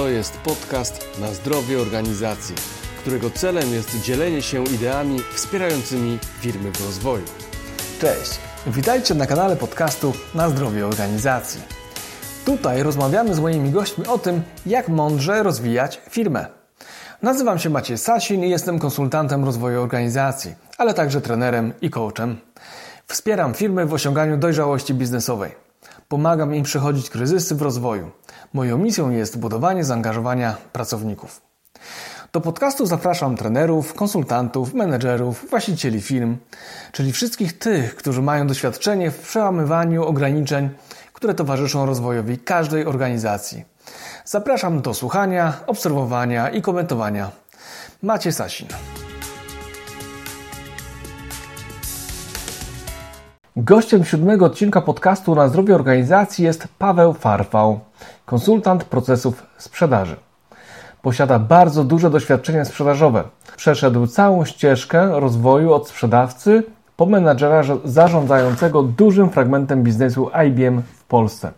To jest podcast na zdrowie organizacji, którego celem jest dzielenie się ideami wspierającymi firmy w rozwoju. Cześć, witajcie na kanale podcastu na zdrowie organizacji. Tutaj rozmawiamy z moimi gośćmi o tym, jak mądrze rozwijać firmę. Nazywam się Maciej Sasin i jestem konsultantem rozwoju organizacji, ale także trenerem i coachem. Wspieram firmy w osiąganiu dojrzałości biznesowej. Pomagam im przechodzić kryzysy w rozwoju. Moją misją jest budowanie zaangażowania pracowników. Do podcastu zapraszam trenerów, konsultantów, menedżerów, właścicieli firm, czyli wszystkich tych, którzy mają doświadczenie w przełamywaniu ograniczeń, które towarzyszą rozwojowi każdej organizacji. Zapraszam do słuchania, obserwowania i komentowania. Macie Sasin. Gościem siódmego odcinka podcastu na zdrowie organizacji jest Paweł Farfał, konsultant procesów sprzedaży. Posiada bardzo duże doświadczenie sprzedażowe. Przeszedł całą ścieżkę rozwoju od sprzedawcy po menadżera zarządzającego dużym fragmentem biznesu IBM w Polsce.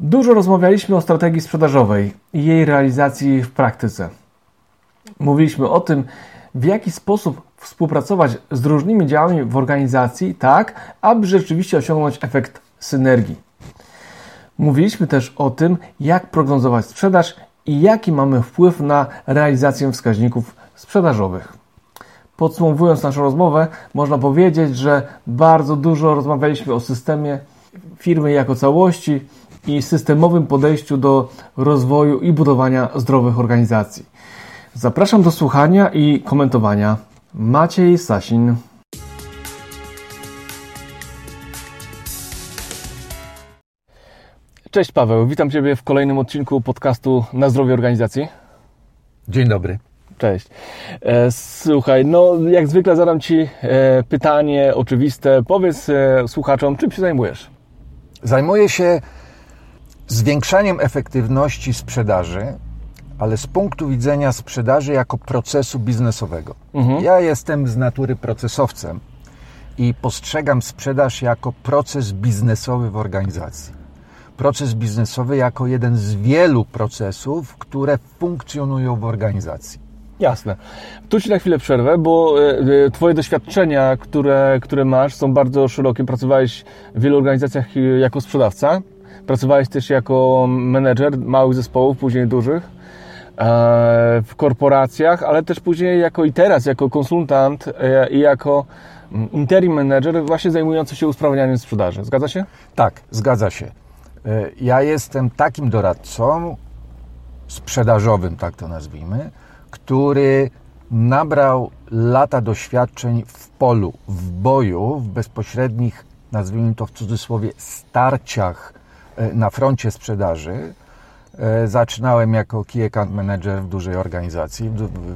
Dużo rozmawialiśmy o strategii sprzedażowej i jej realizacji w praktyce. Mówiliśmy o tym, w jaki sposób współpracować z różnymi działami w organizacji, tak aby rzeczywiście osiągnąć efekt synergii. Mówiliśmy też o tym, jak prognozować sprzedaż i jaki mamy wpływ na realizację wskaźników sprzedażowych. Podsumowując naszą rozmowę, można powiedzieć, że bardzo dużo rozmawialiśmy o systemie firmy jako całości i systemowym podejściu do rozwoju i budowania zdrowych organizacji. Zapraszam do słuchania i komentowania. Maciej Sasin. Cześć Paweł, witam Ciebie w kolejnym odcinku podcastu Na zdrowie organizacji. Dzień dobry. Cześć. E, słuchaj, no jak zwykle zadam Ci e, pytanie oczywiste. Powiedz e, słuchaczom, czym się zajmujesz? Zajmuję się zwiększaniem efektywności sprzedaży ale z punktu widzenia sprzedaży jako procesu biznesowego. Mhm. Ja jestem z natury procesowcem i postrzegam sprzedaż jako proces biznesowy w organizacji. Proces biznesowy jako jeden z wielu procesów, które funkcjonują w organizacji. Jasne. Tu Ci na chwilę przerwę, bo e, e, Twoje doświadczenia, które, które masz, są bardzo szerokie. Pracowałeś w wielu organizacjach jako sprzedawca, pracowałeś też jako menedżer małych zespołów, później dużych. E, w korporacjach, ale też później jako i teraz, jako konsultant e, i jako mm, interim manager właśnie zajmujący się usprawnianiem sprzedaży. Zgadza się? Tak, zgadza się. E, ja jestem takim doradcą sprzedażowym, tak to nazwijmy, który nabrał lata doświadczeń w polu, w boju, w bezpośrednich, nazwijmy to w cudzysłowie, starciach na froncie sprzedaży zaczynałem jako Key Account Manager w dużej organizacji,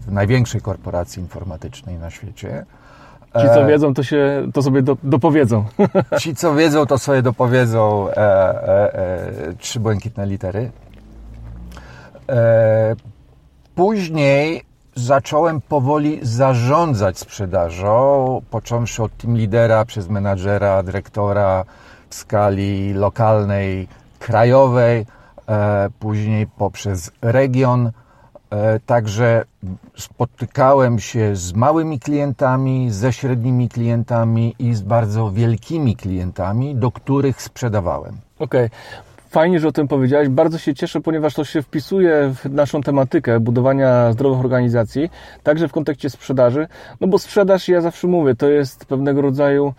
w największej korporacji informatycznej na świecie. Ci, co e, wiedzą, to, się, to sobie do, dopowiedzą. Ci, co wiedzą, to sobie dopowiedzą e, e, e, trzy błękitne litery. E, później zacząłem powoli zarządzać sprzedażą, począwszy od team lidera, przez menadżera, dyrektora w skali lokalnej, krajowej, E, później poprzez region. E, także spotykałem się z małymi klientami, ze średnimi klientami i z bardzo wielkimi klientami, do których sprzedawałem. Okej. Okay. Fajnie, że o tym powiedziałeś. Bardzo się cieszę, ponieważ to się wpisuje w naszą tematykę budowania zdrowych organizacji, także w kontekście sprzedaży. No bo sprzedaż, ja zawsze mówię, to jest pewnego rodzaju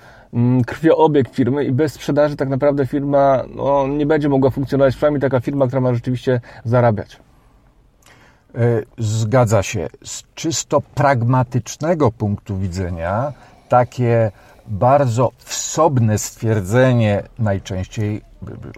krwioobieg firmy i bez sprzedaży tak naprawdę firma no, nie będzie mogła funkcjonować, przynajmniej taka firma, która ma rzeczywiście zarabiać. E, zgadza się. Z czysto pragmatycznego punktu widzenia takie bardzo wsobne stwierdzenie najczęściej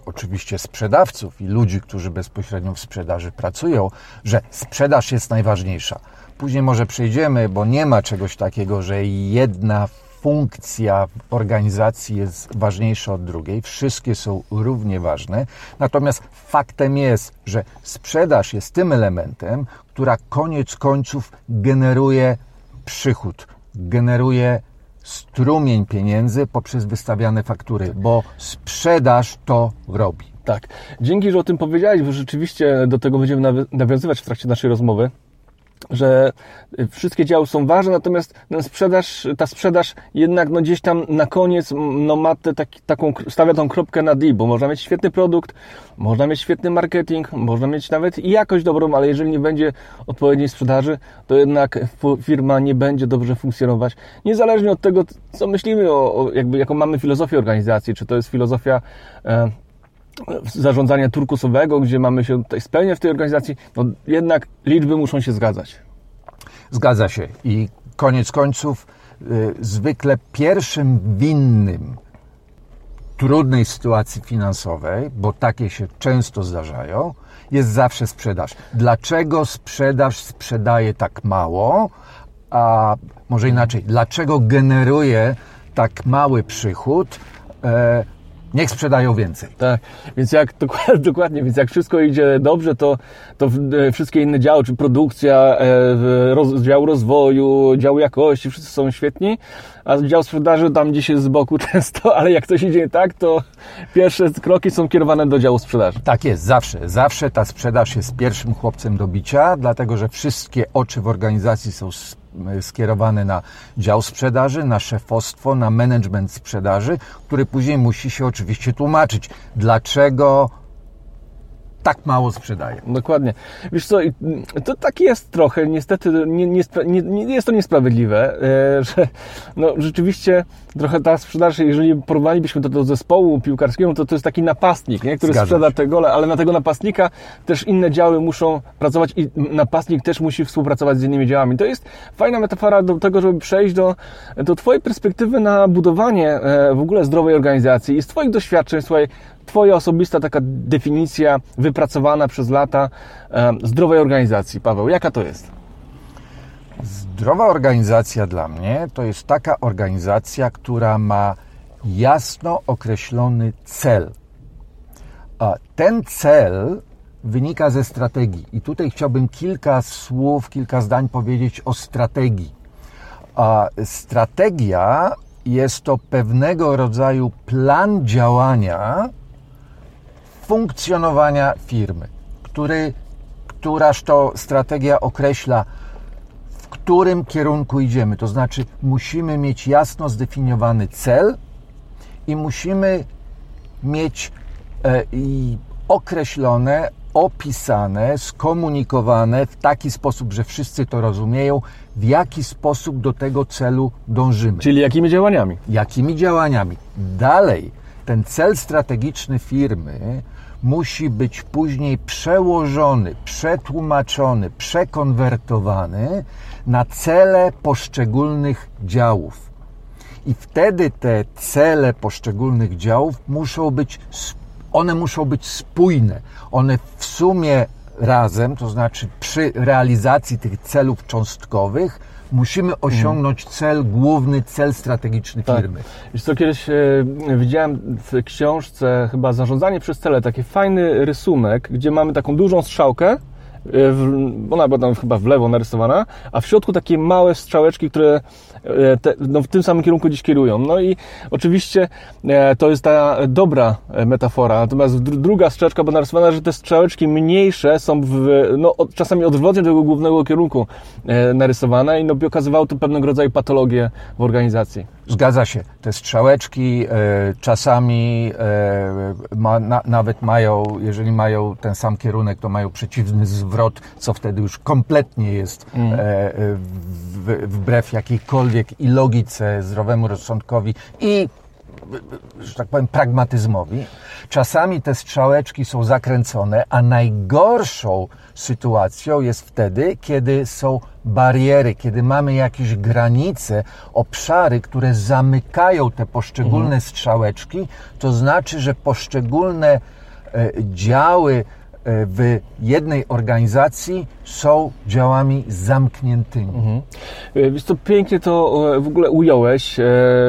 oczywiście sprzedawców i ludzi, którzy bezpośrednio w sprzedaży pracują, że sprzedaż jest najważniejsza. Później może przejdziemy, bo nie ma czegoś takiego, że jedna funkcja organizacji jest ważniejsza od drugiej, wszystkie są równie ważne. Natomiast faktem jest, że sprzedaż jest tym elementem, która koniec końców generuje przychód, generuje strumień pieniędzy poprzez wystawiane faktury, bo sprzedaż to robi. Tak. Dzięki, że o tym powiedziałeś, bo rzeczywiście do tego będziemy nawiązywać w trakcie naszej rozmowy że wszystkie działy są ważne, natomiast ten sprzedaż, ta sprzedaż jednak no gdzieś tam na koniec no ma te, taką, stawia tą kropkę na D, bo można mieć świetny produkt, można mieć świetny marketing, można mieć nawet i jakość dobrą, ale jeżeli nie będzie odpowiedniej sprzedaży, to jednak firma nie będzie dobrze funkcjonować. Niezależnie od tego, co myślimy o, o jakby, jaką mamy filozofię organizacji, czy to jest filozofia e, zarządzania turkusowego, gdzie mamy się tutaj spełniać w tej organizacji, no jednak liczby muszą się zgadzać. Zgadza się i koniec końców y, zwykle pierwszym winnym trudnej sytuacji finansowej, bo takie się często zdarzają, jest zawsze sprzedaż. Dlaczego sprzedaż sprzedaje tak mało, a może inaczej, dlaczego generuje tak mały przychód? Niech sprzedają więcej. Tak, więc jak dokładnie, więc jak wszystko idzie dobrze, to, to e, wszystkie inne działy, czy produkcja, e, roz, dział rozwoju, dział jakości, wszyscy są świetni, a dział sprzedaży tam gdzieś jest z boku często, ale jak coś idzie tak, to pierwsze kroki są kierowane do działu sprzedaży. Tak jest, zawsze. Zawsze ta sprzedaż jest pierwszym chłopcem do bicia, dlatego że wszystkie oczy w organizacji są skierowane na dział sprzedaży, na szefostwo, na management sprzedaży, który później musi się oczywiście tłumaczyć, dlaczego tak mało sprzedaje. Dokładnie. Wiesz co, to tak jest trochę, niestety nie, nie, nie, jest to niesprawiedliwe, e, że no, rzeczywiście trochę ta sprzedaż, jeżeli porównalibyśmy to do zespołu piłkarskiego, to to jest taki napastnik, nie? który Zgadza sprzeda się. te gole, ale na tego napastnika też inne działy muszą pracować i napastnik też musi współpracować z innymi działami. To jest fajna metafora do tego, żeby przejść do, do Twojej perspektywy na budowanie e, w ogóle zdrowej organizacji i z Twoich doświadczeń, słuchaj, Twoja osobista taka definicja wypracowana przez lata zdrowej organizacji. Paweł, jaka to jest? Zdrowa organizacja dla mnie to jest taka organizacja, która ma jasno określony cel. A ten cel wynika ze strategii. I tutaj chciałbym kilka słów, kilka zdań powiedzieć o strategii. A strategia jest to pewnego rodzaju plan działania, funkcjonowania firmy, który, któraż to strategia określa, w którym kierunku idziemy. To znaczy, musimy mieć jasno zdefiniowany cel i musimy mieć e, i określone, opisane, skomunikowane w taki sposób, że wszyscy to rozumieją, w jaki sposób do tego celu dążymy. Czyli jakimi działaniami? Jakimi działaniami. Dalej, ten cel strategiczny firmy musi być później przełożony, przetłumaczony, przekonwertowany na cele poszczególnych działów. I wtedy te cele poszczególnych działów muszą być, one muszą być spójne. One w sumie razem, to znaczy przy realizacji tych celów cząstkowych, musimy osiągnąć cel, główny cel strategiczny tak. firmy. Wiesz co, kiedyś e, widziałem w książce chyba Zarządzanie przez cele taki fajny rysunek, gdzie mamy taką dużą strzałkę, e, ona była tam chyba w lewo narysowana, a w środku takie małe strzałeczki, które te, no, w tym samym kierunku gdzieś kierują. No i oczywiście e, to jest ta dobra metafora. Natomiast druga strzeczka była narysowana, że te strzałeczki mniejsze są w, no, czasami odwrotnie do tego głównego kierunku e, narysowane i no, okazywało to pewnego rodzaju patologię w organizacji. Zgadza się. Te strzałeczki czasami ma, na, nawet mają, jeżeli mają ten sam kierunek, to mają przeciwny zwrot, co wtedy już kompletnie jest mm. w, wbrew jakiejkolwiek jakiejkolwiek i logice, zdrowemu rozsądkowi i że tak powiem, pragmatyzmowi. Czasami te strzałeczki są zakręcone, a najgorszą sytuacją jest wtedy, kiedy są bariery, kiedy mamy jakieś granice, obszary, które zamykają te poszczególne mhm. strzałeczki. To znaczy, że poszczególne e, działy w jednej organizacji są działami zamkniętymi. Mhm. Wiesz co, pięknie to w ogóle ująłeś,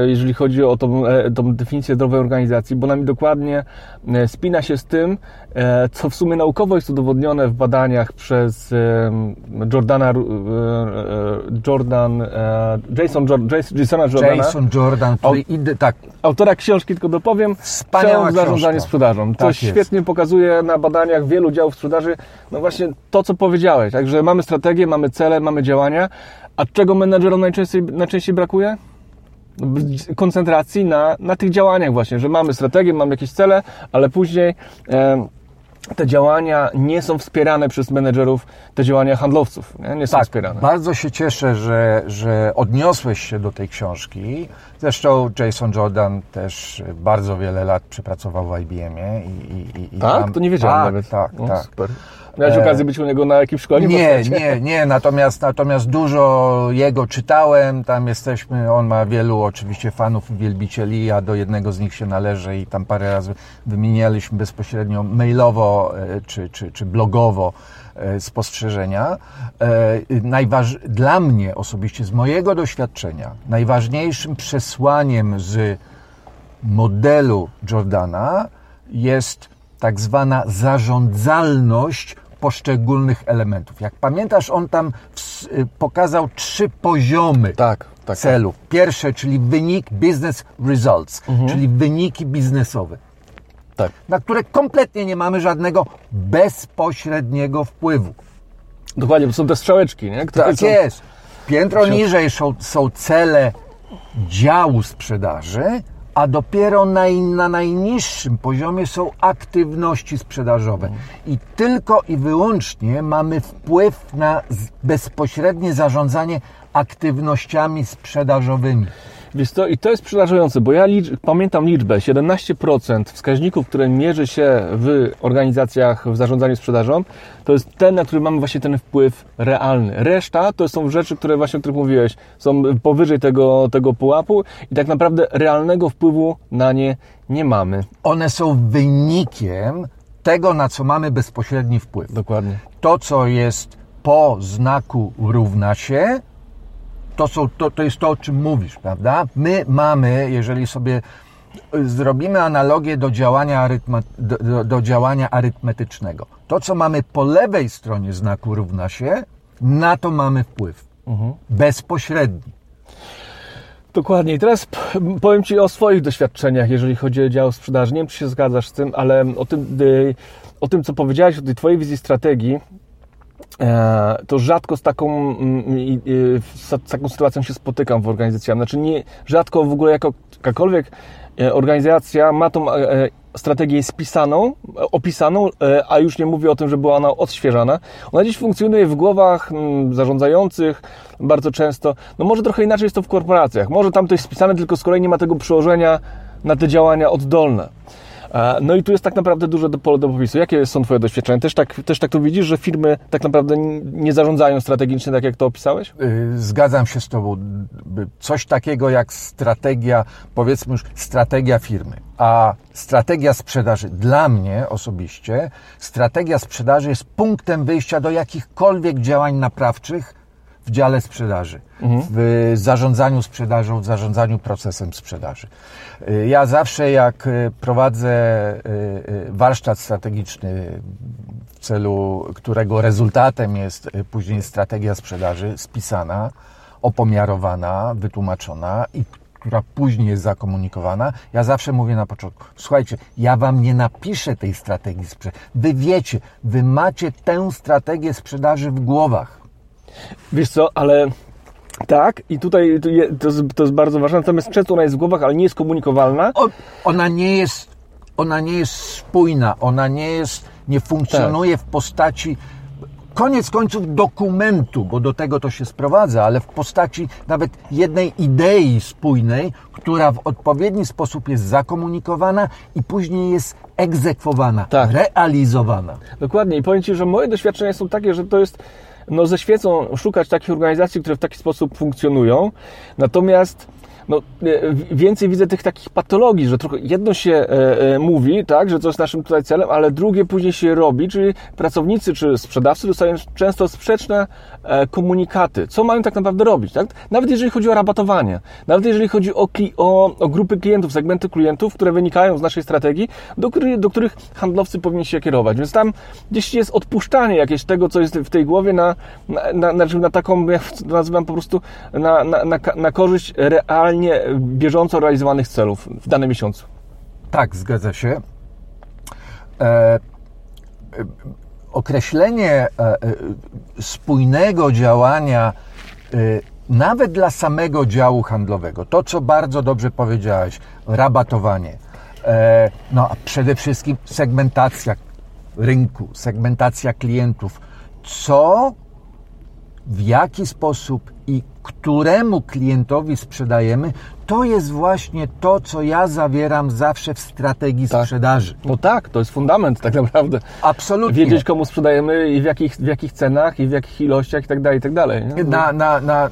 jeżeli chodzi o tą, tą definicję zdrowej organizacji, bo nami dokładnie spina się z tym, co w sumie naukowo jest udowodnione w badaniach przez Jordana, Jordan, Jason, Jasona Jordana. Jason Jordan, który tak. Autora książki, tylko dopowiem, Wspaniała zarządzanie sprzedażą. To tak świetnie jest. pokazuje na badaniach wielu działów sprzedaży, no właśnie to, co powiedziałeś. Także mamy strategię, mamy cele, mamy działania, a czego menedżerom najczęściej, najczęściej brakuje? Koncentracji na, na tych działaniach właśnie, że mamy strategię, mamy jakieś cele, ale później e, te działania nie są wspierane przez menedżerów, te działania handlowców nie, nie są tak, wspierane. Bardzo się cieszę, że, że odniosłeś się do tej książki. Zresztą Jason Jordan też bardzo wiele lat przepracował w IBM-ie. I, i, i tak? Tam, to nie wiedziałem tak, nawet. Tak, tak. Super. Miałeś e... okazję być u niego na jakimś szkoleniu? Nie, nie, nie. Natomiast, natomiast dużo jego czytałem. Tam jesteśmy, on ma wielu oczywiście fanów wielbicieli. Ja do jednego z nich się należę i tam parę razy wymienialiśmy bezpośrednio mailowo e, czy, czy, czy blogowo e, spostrzeżenia. Najważ... Dla mnie osobiście, z mojego doświadczenia, najważniejszym przesłaniem z modelu Jordana jest tak zwana zarządzalność poszczególnych elementów. Jak pamiętasz, on tam y, pokazał trzy poziomy tak, tak, celów. Pierwsze, czyli wynik business results, mhm. czyli wyniki biznesowe. Tak. Na które kompletnie nie mamy żadnego bezpośredniego wpływu. Dokładnie, bo są te strzałeczki, nie? Które tak są... jest. Piętro niżej są, są cele działu sprzedaży, a dopiero na, na najniższym poziomie są aktywności sprzedażowe. I tylko i wyłącznie mamy wpływ na bezpośrednie zarządzanie aktywnościami sprzedażowymi. Wiesz co, i to jest przerażające, bo ja licz, pamiętam liczbę, 17% wskaźników, które mierzy się w organizacjach w zarządzaniu sprzedażą, to jest ten, na który mamy właśnie ten wpływ realny. Reszta to są rzeczy, które właśnie, o których mówiłeś, są powyżej tego, tego pułapu i tak naprawdę realnego wpływu na nie nie mamy. One są wynikiem tego, na co mamy bezpośredni wpływ. Dokładnie. To, co jest po znaku równa się, to, są, to, to jest to, o czym mówisz, prawda? My mamy, jeżeli sobie y, zrobimy analogię do działania, arytma, do, do, do działania arytmetycznego, to, co mamy po lewej stronie znaku równa się, na to mamy wpływ. Mhm. Bezpośredni. Dokładnie. I teraz powiem Ci o swoich doświadczeniach, jeżeli chodzi o dział sprzedaży. Nie wiem, czy się zgadzasz z tym, ale o tym, y, o tym co powiedziałeś, o tej Twojej wizji strategii, E, to rzadko z taką, mm, z taką sytuacją się spotykam w organizacjach. Znaczy nie, rzadko w ogóle jako, jakakolwiek e, organizacja ma tą e, strategię spisaną, opisaną, a już nie mówię o tym, że była ona odświeżana. Ona dziś funkcjonuje w głowach mm, zarządzających bardzo często. No może trochę inaczej jest to w korporacjach. Może tam to jest spisane, tylko z kolei nie ma tego przełożenia na te działania oddolne. No i tu jest tak naprawdę duże pole do popisu. Jakie są Twoje doświadczenia? Też tak, też tak to widzisz, że firmy tak naprawdę nie zarządzają strategicznie, tak jak to opisałeś? Y, zgadzam się z Tobą. Coś takiego jak strategia, powiedzmy już strategia firmy, a strategia sprzedaży dla mnie osobiście, strategia sprzedaży jest punktem wyjścia do jakichkolwiek działań naprawczych, w dziale sprzedaży, mhm. w zarządzaniu sprzedażą, w zarządzaniu procesem sprzedaży. Y, ja zawsze jak y, prowadzę y, warsztat strategiczny w celu, którego rezultatem jest później strategia sprzedaży spisana, opomiarowana, wytłumaczona i która później jest zakomunikowana, ja zawsze mówię na początku, słuchajcie, ja wam nie napiszę tej strategii sprzedaży. Wy wiecie, wy macie tę strategię sprzedaży w głowach. Wiesz co, ale tak, i tutaj to jest, to jest, bardzo ważne, natomiast często ona jest w głowach, ale nie jest komunikowalna. O, ona nie jest, ona nie jest spójna, ona nie jest, nie funkcjonuje tak. w postaci koniec końców dokumentu, bo do tego to się sprowadza, ale w postaci nawet jednej idei spójnej, która w odpowiedni sposób jest zakomunikowana i później jest egzekwowana, tak. realizowana. Dokładnie i powiem Ci, że moje doświadczenia są takie, że to jest no, ze świecą szukać takich organizacji, które w taki sposób funkcjonują. Natomiast no, e, więcej widzę tych takich patologii, że trochę jedno się e, e, mówi, tak, że to jest naszym tutaj celem, ale drugie później się robi, czyli pracownicy czy sprzedawcy dostają często sprzeczne e, komunikaty. Co mają tak naprawdę robić, tak? Nawet jeżeli chodzi o rabatowanie, nawet jeżeli chodzi o, o, o grupy klientów, segmenty klientów, które wynikają z naszej strategii, do, do których handlowcy powinni się kierować. Więc tam gdzieś jest odpuszczanie jakieś tego, co jest w tej głowie na, na, na, na, taką, ja to nazywam po prostu, na, na, na, na korzyść realnie, bieżąco realizowanych celów w danym miesiącu. Tak, zgadza się. E, e określenie e, e, spójnego działania nawet dla samego działu handlowego, to co bardzo dobrze powiedziałeś, rabatowanie, no a przede wszystkim segmentacja rynku, segmentacja klientów, co, w jaki sposób i któremu klientowi sprzedajemy, to jest właśnie to, co ja zawieram zawsze w strategii tak. sprzedaży. No tak, to jest fundament tak naprawdę. Absolutnie. Wiedzieć, komu sprzedajemy i w jakich, w jakich cenach i w jakich ilościach i tak dalej, i tak dalej. Na, na, na,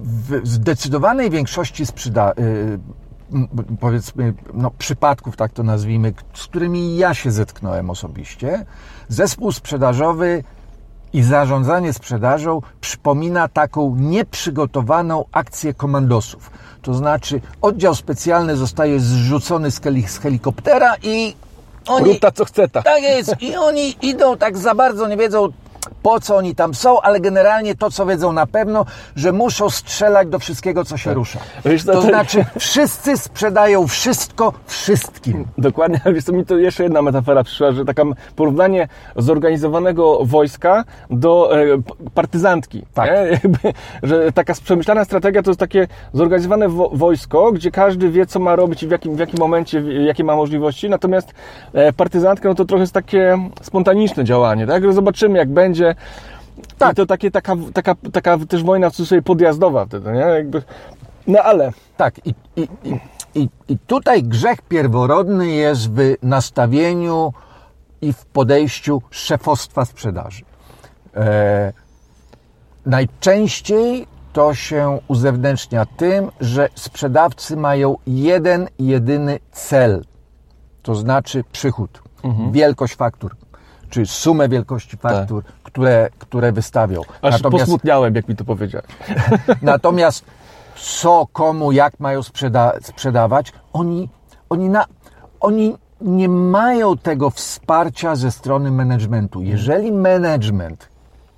w zdecydowanej większości sprzeda y, powiedzmy, no, przypadków, tak to nazwijmy, z którymi ja się zetknąłem osobiście, zespół sprzedażowy i zarządzanie sprzedażą przypomina taką nieprzygotowaną akcję komandosów. To znaczy, oddział specjalny zostaje zrzucony z helikoptera i oni. Rób ta, co chce ta. Tak jest. I oni idą tak za bardzo, nie wiedzą, po co oni tam są, ale generalnie to, co wiedzą na pewno, że muszą strzelać do wszystkiego, co się tak. rusza. Wiesz, to, to, znaczy, wszyscy sprzedają wszystko wszystkim. Dokładnie, wiesz, to mi to jeszcze jedna metafora przyszła, że takie porównanie zorganizowanego wojska do e, partyzantki. Tak. Jakby, że taka przemyślana strategia to jest takie zorganizowane wo wojsko, gdzie każdy wie, co ma robić i w jakim, w jakim momencie, jakie ma możliwości, natomiast e, partyzantka, no to trochę jest takie spontaniczne działanie, tak? Zobaczymy, jak będzie. Tak. I to takie, taka, taka, taka też wojna w cudzysłowie podjazdowa wtedy, nie? Jakby, no ale. Tak, i, i, i, i tutaj grzech pierworodny jest w nastawieniu i w podejściu szefostwa sprzedaży. E, najczęściej to się uzewnętrznia tym, że sprzedawcy mają jeden, jedyny cel, to znaczy przychód, mhm. wielkość faktur, czy sumę wielkości faktur, tak które, które wystawią. Aż natomiast, posmutniałem, jak mi to powiedziałeś. Natomiast co, komu, jak mają sprzeda sprzedawać, oni, oni, na, oni nie mają tego wsparcia ze strony managementu. Jeżeli management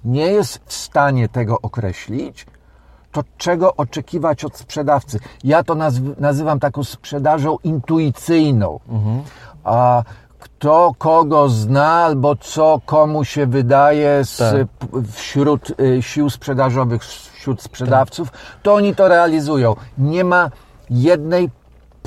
nie jest w stanie tego określić, to czego oczekiwać od sprzedawcy? Ja to nazywam taką sprzedażą intuicyjną. Mhm. A kto kogo zna, albo co komu się wydaje z, tak. wśród y, sił sprzedażowych, wśród sprzedawców, to oni to realizują. Nie ma jednej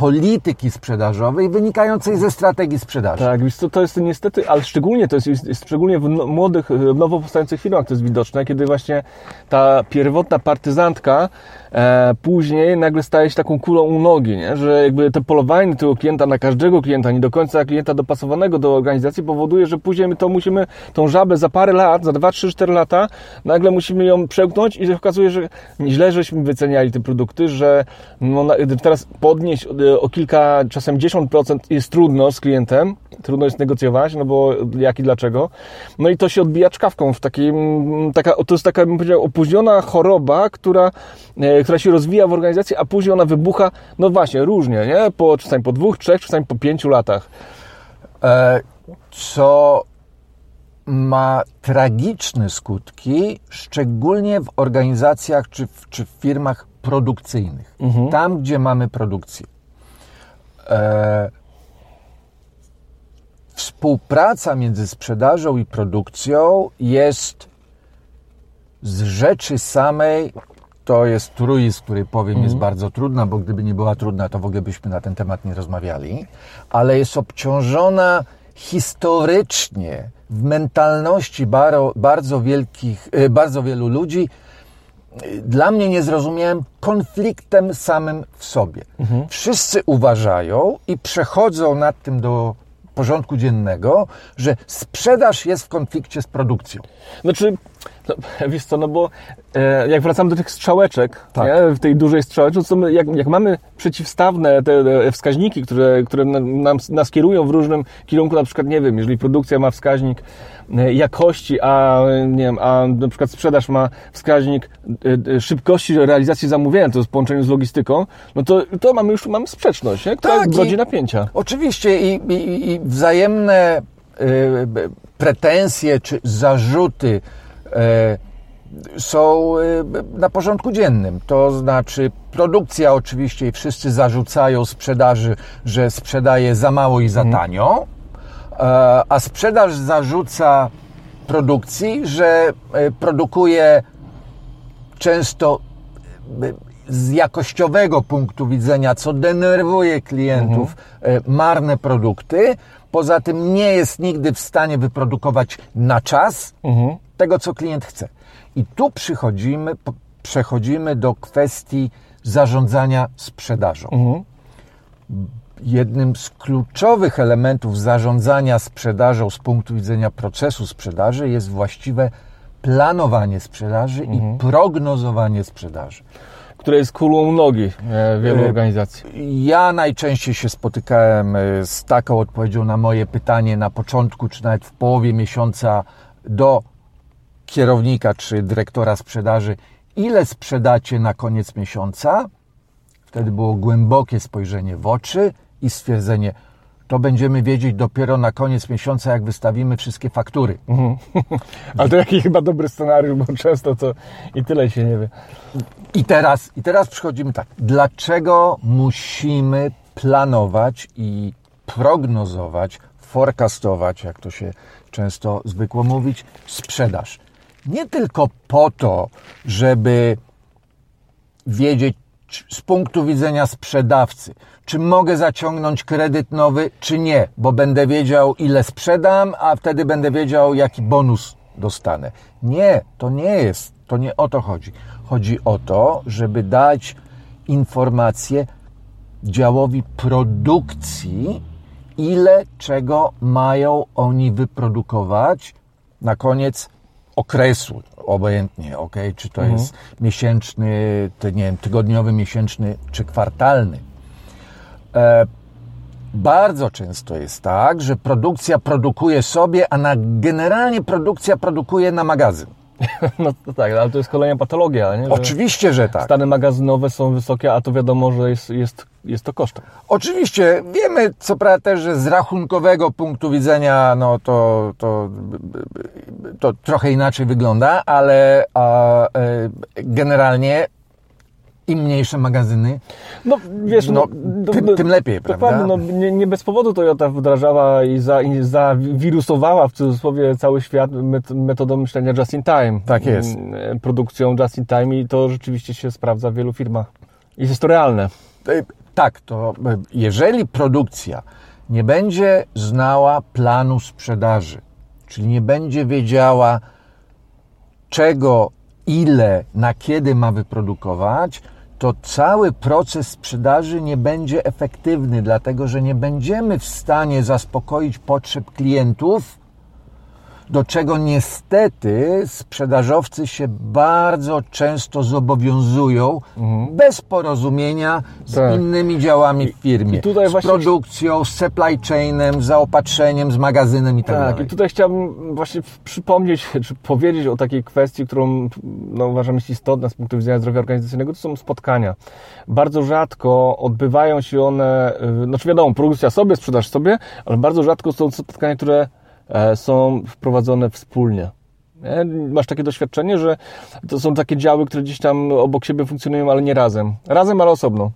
polityki sprzedażowej wynikającej ze strategii sprzedaży. Tak, to, to jest niestety, ale szczególnie to jest, jest szczególnie w no, młodych, nowo powstających firmach to jest widoczne, kiedy właśnie ta pierwotna partyzantka e, później nagle staje się taką kulą u nogi, nie? że jakby to polowanie tego klienta na każdego klienta, nie do końca klienta dopasowanego do organizacji powoduje, że później my to musimy, tą żabę za parę lat, za 2, 3, 4 lata, nagle musimy ją przełknąć i się okazuje, że źle żeśmy wyceniali te produkty, że no, teraz podnieść o kilka, czasem 10% jest trudno z klientem, trudno jest negocjować, no bo jak i dlaczego. No i to się odbija czkawką w takim, taka, to jest taka, bym powiedział, opóźniona choroba, która, e, która się rozwija w organizacji, a później ona wybucha, no właśnie, różnie, nie? Po, czasami po dwóch, trzech, czasami po pięciu latach. E, co ma tragiczne skutki, szczególnie w organizacjach czy w, czy w firmach produkcyjnych. Mhm. Tam, gdzie mamy produkcję. E, współpraca między sprzedażą i produkcją jest z rzeczy samej, to jest truizm, który powiem jest mhm. bardzo trudna, bo gdyby nie była trudna, to w ogóle byśmy na ten temat nie rozmawiali, ale jest obciążona historycznie w mentalności bardzo, bardzo wielkich, e, bardzo wielu ludzi dla mnie niezrozumiałym konfliktem samym w sobie. Mhm. Wszyscy uważają i przechodzą nad tym do porządku dziennego, że sprzedaż jest w konflikcie z produkcją. Znaczy, No, wiesz co, no bo e, jak wracamy do tych strzałeczek, Tak. nie, w tej dużej strzałeczce, to my, jak, jak mamy przeciwstawne te e, wskaźniki, które, które nam, nas kierują w różnym kierunku, na przykład, nie wiem, jeżeli produkcja ma wskaźnik e, jakości, a nie wiem, a na przykład sprzedaż ma wskaźnik e, szybkości realizacji zamówienia, to jest w połączeniu z logistyką, no to, to mamy już mamy sprzeczność, nie? która Tak, napięcia. Oczywiście i, i, i wzajemne y, pretensje czy zarzuty są y, b- na porządku dziennym. To znaczy produkcja oczywiście i wszyscy zarzucają sprzedaży, że sprzedaje za mało i za tanio, e, a sprzedaż zarzuca produkcji, że e, produkuje często z jakościowego punktu widzenia, co denerwuje klientów, e, marne produkty. Poza tym nie jest nigdy w stanie wyprodukować na czas Mhm. Tego, co klient chce. I tu przychodzimy, przechodzimy do kwestii zarządzania sprzedażą. Mhm. Jednym z kluczowych elementów zarządzania sprzedażą z punktu widzenia procesu sprzedaży jest właściwe planowanie sprzedaży i prognozowanie sprzedaży. Które jest kulą nogi e, wielu E, organizacji. Ja najczęściej się spotykałem e, z taką odpowiedzią na moje pytanie na początku, czy nawet w połowie miesiąca do kierownika czy dyrektora sprzedaży, ile sprzedacie na koniec miesiąca? Wtedy było głębokie spojrzenie w oczy i stwierdzenie, to będziemy wiedzieć dopiero na koniec miesiąca, jak wystawimy wszystkie faktury. Ale to jakiś chyba dobry scenariusz, bo często to i tyle się nie wie. I teraz, I teraz przychodzimy tak. Dlaczego musimy planować i prognozować, forecastować, jak to się często zwykło mówić, sprzedaż? Nie tylko po to, żeby wiedzieć z punktu widzenia sprzedawcy, czy mogę zaciągnąć kredyt nowy, czy nie, bo będę wiedział, ile sprzedam, a wtedy będę wiedział, jaki bonus dostanę. Nie, to nie jest, to nie o to chodzi. Chodzi o to, żeby dać informację działowi produkcji, ile czego mają oni wyprodukować na koniec okresu, obojętnie, ok? Czy to jest miesięczny, ty, nie wiem, tygodniowy, miesięczny czy kwartalny. E, bardzo często jest tak, że produkcja produkuje sobie, a na, generalnie produkcja produkuje na magazyn. No to tak, ale to jest kolejna patologia, nie? Że Oczywiście, że tak. Stany magazynowe są wysokie, a to wiadomo, że jest, jest, jest to kosztem. Oczywiście wiemy, co prawda też, że z rachunkowego punktu widzenia, no to, to, to trochę inaczej wygląda, ale a, e, generalnie im mniejsze magazyny, No wiesz, No, no, tym- tym lepiej, prawda? Dokładnie, no, nie, nie bez powodu Toyota wdrażała i, za, i zawirusowała w cudzysłowie cały świat met, metodą myślenia just in time. Tak jest. Mm, Produkcją just in time i to rzeczywiście się sprawdza w wielu firmach. I jest to realne. E, Tak, to e, jeżeli produkcja nie będzie znała planu sprzedaży, czyli nie będzie wiedziała, czego, ile, na kiedy ma wyprodukować, to cały proces sprzedaży nie będzie efektywny, dlatego że nie będziemy w stanie zaspokoić potrzeb klientów, do czego niestety sprzedażowcy się bardzo często zobowiązują bez porozumienia z Tak. innymi działami w firmie. i tutaj z właśnie- produkcją, z supply chainem, z zaopatrzeniem, z magazynem i tak, Tak, dalej. i tutaj chciałbym właśnie przypomnieć, czy powiedzieć o takiej kwestii, którą no, uważam jest istotna z punktu widzenia zdrowia organizacyjnego, to są spotkania. Bardzo rzadko odbywają się one, y, znaczy wiadomo, produkcja sobie, sprzedaż sobie, ale bardzo rzadko są spotkania, które są wprowadzone wspólnie. Nie? Masz takie doświadczenie, że to są takie działy, które gdzieś tam obok siebie funkcjonują, ale nie razem. Razem, ale osobno.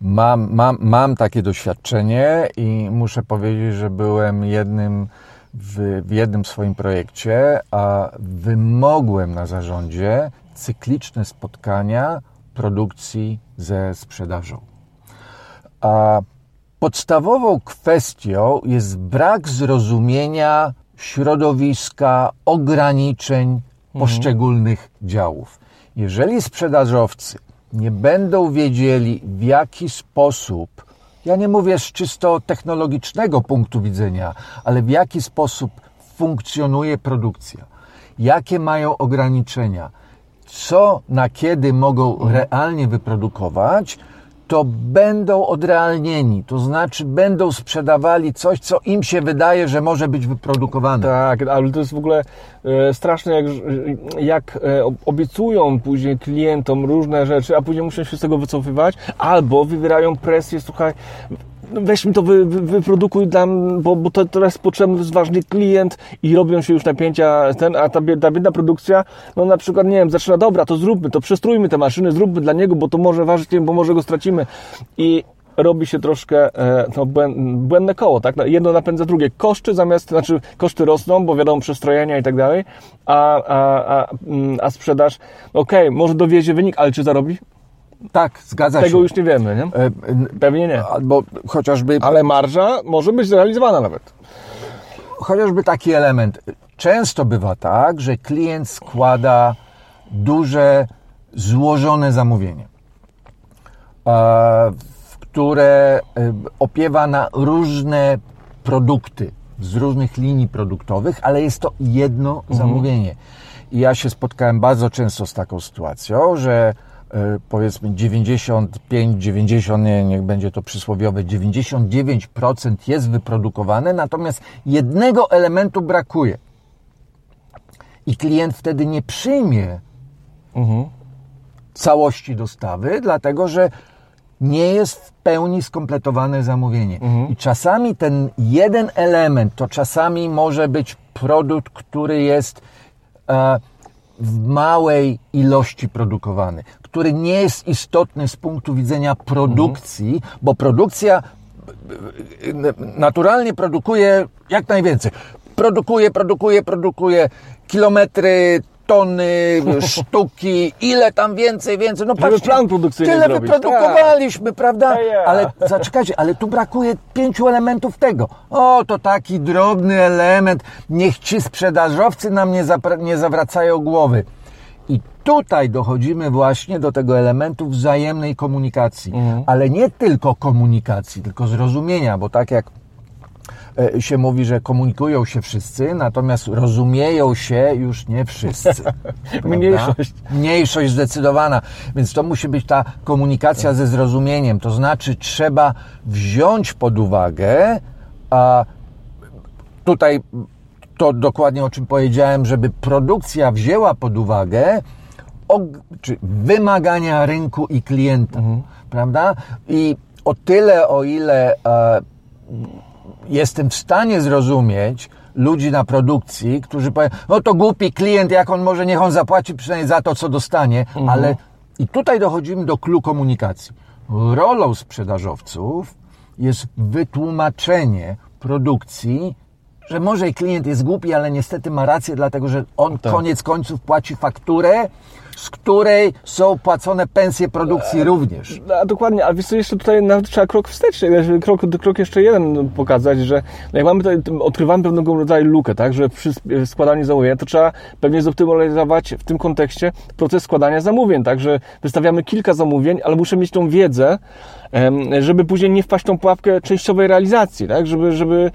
Mam, mam, mam takie doświadczenie i muszę powiedzieć, że byłem jednym w, w jednym swoim projekcie, a wymogłem na zarządzie cykliczne spotkania produkcji ze sprzedażą. A podstawową kwestią jest brak zrozumienia środowiska, ograniczeń poszczególnych działów. Jeżeli sprzedażowcy nie będą wiedzieli, w jaki sposób, ja nie mówię z czysto technologicznego punktu widzenia, ale w jaki sposób funkcjonuje produkcja, jakie mają ograniczenia, co na kiedy mogą realnie wyprodukować, to będą odrealnieni, to znaczy będą sprzedawali coś, co im się wydaje, że może być wyprodukowane. Tak, ale to jest w ogóle e, straszne, jak, jak e, obiecują później klientom różne rzeczy, a później muszą się z tego wycofywać, albo wywierają presję, słuchaj, weź mi to, wy, wy, wyprodukuj dla bo, bo to teraz potrzebny jest ważny klient i robią się już napięcia, ten, a ta, ta biedna produkcja, no na przykład, nie wiem, zaczyna, dobra, to zróbmy, to przestrójmy te maszyny, zróbmy dla niego, bo to może ważyć, bo może go stracimy. I robi się troszkę e, no, błędne koło, tak? Jedno napędza drugie. Koszty zamiast, znaczy koszty rosną, bo wiadomo, przestrojenia i tak dalej, a, a, a, mm, a sprzedaż, okej, okay, może dowiezie wynik, ale czy zarobi? Tak, zgadza Tego się. Tego już nie wiemy, nie? E, Pewnie nie. Albo chociażby... Ale marża może być zrealizowana nawet. Chociażby taki element. Często bywa tak, że klient składa duże, złożone zamówienie, które e, opiewa na różne produkty z różnych linii produktowych, ale jest to jedno mhm. zamówienie. I ja się spotkałem bardzo często z taką sytuacją, że E, powiedzmy 95, 90, nie, niech będzie to przysłowiowe, 99% jest wyprodukowane, natomiast jednego elementu brakuje. I klient wtedy nie przyjmie mhm. całości dostawy, dlatego że nie jest w pełni skompletowane zamówienie. Mhm. I czasami ten jeden element to czasami może być produkt, który jest e, w małej ilości produkowany, który nie jest istotny z punktu widzenia produkcji, mhm. bo produkcja naturalnie produkuje jak najwięcej. Produkuje, produkuje, produkuje kilometry, tony, sztuki, ile tam więcej, więcej. No patrzcie, plan produkcyjny tyle zrobić. wyprodukowaliśmy, tak. prawda? Ale zaczekajcie, ale tu brakuje pięciu elementów tego. O, to taki drobny element. Niech ci sprzedażowcy nam nie, nie zawracają głowy. Tutaj dochodzimy właśnie do tego elementu wzajemnej komunikacji. Mhm. Ale nie tylko komunikacji, tylko zrozumienia, bo tak jak e, się mówi, że komunikują się wszyscy, natomiast rozumieją się już nie wszyscy. Mniejszość. Mniejszość zdecydowana. Więc to musi być ta komunikacja ze zrozumieniem. To znaczy, trzeba wziąć pod uwagę, a tutaj to dokładnie o czym powiedziałem, żeby produkcja wzięła pod uwagę czy wymagania rynku i klienta, mhm. prawda? I o tyle, o ile e, jestem w stanie zrozumieć ludzi na produkcji, którzy powiedzą, no to głupi klient, jak on może, niech on zapłaci przynajmniej za to, co dostanie, mhm. ale i tutaj dochodzimy do klu komunikacji. Rolą sprzedażowców jest wytłumaczenie produkcji że może i klient jest głupi, ale niestety ma rację, dlatego że on tak. koniec końców płaci fakturę, z której są płacone pensje produkcji również. A, dokładnie, a wiesz co, jeszcze tutaj nawet trzeba krok wstecz, krok, krok jeszcze jeden pokazać, że jak mamy tutaj, odkrywamy pewnego rodzaju lukę, tak, że przy składaniu zamówienia, to trzeba pewnie zoptymalizować w tym kontekście proces składania zamówień, tak, że wystawiamy kilka zamówień, ale muszę mieć tą wiedzę, żeby później nie wpaść w tą pułapkę częściowej realizacji, tak? Żeby, żeby,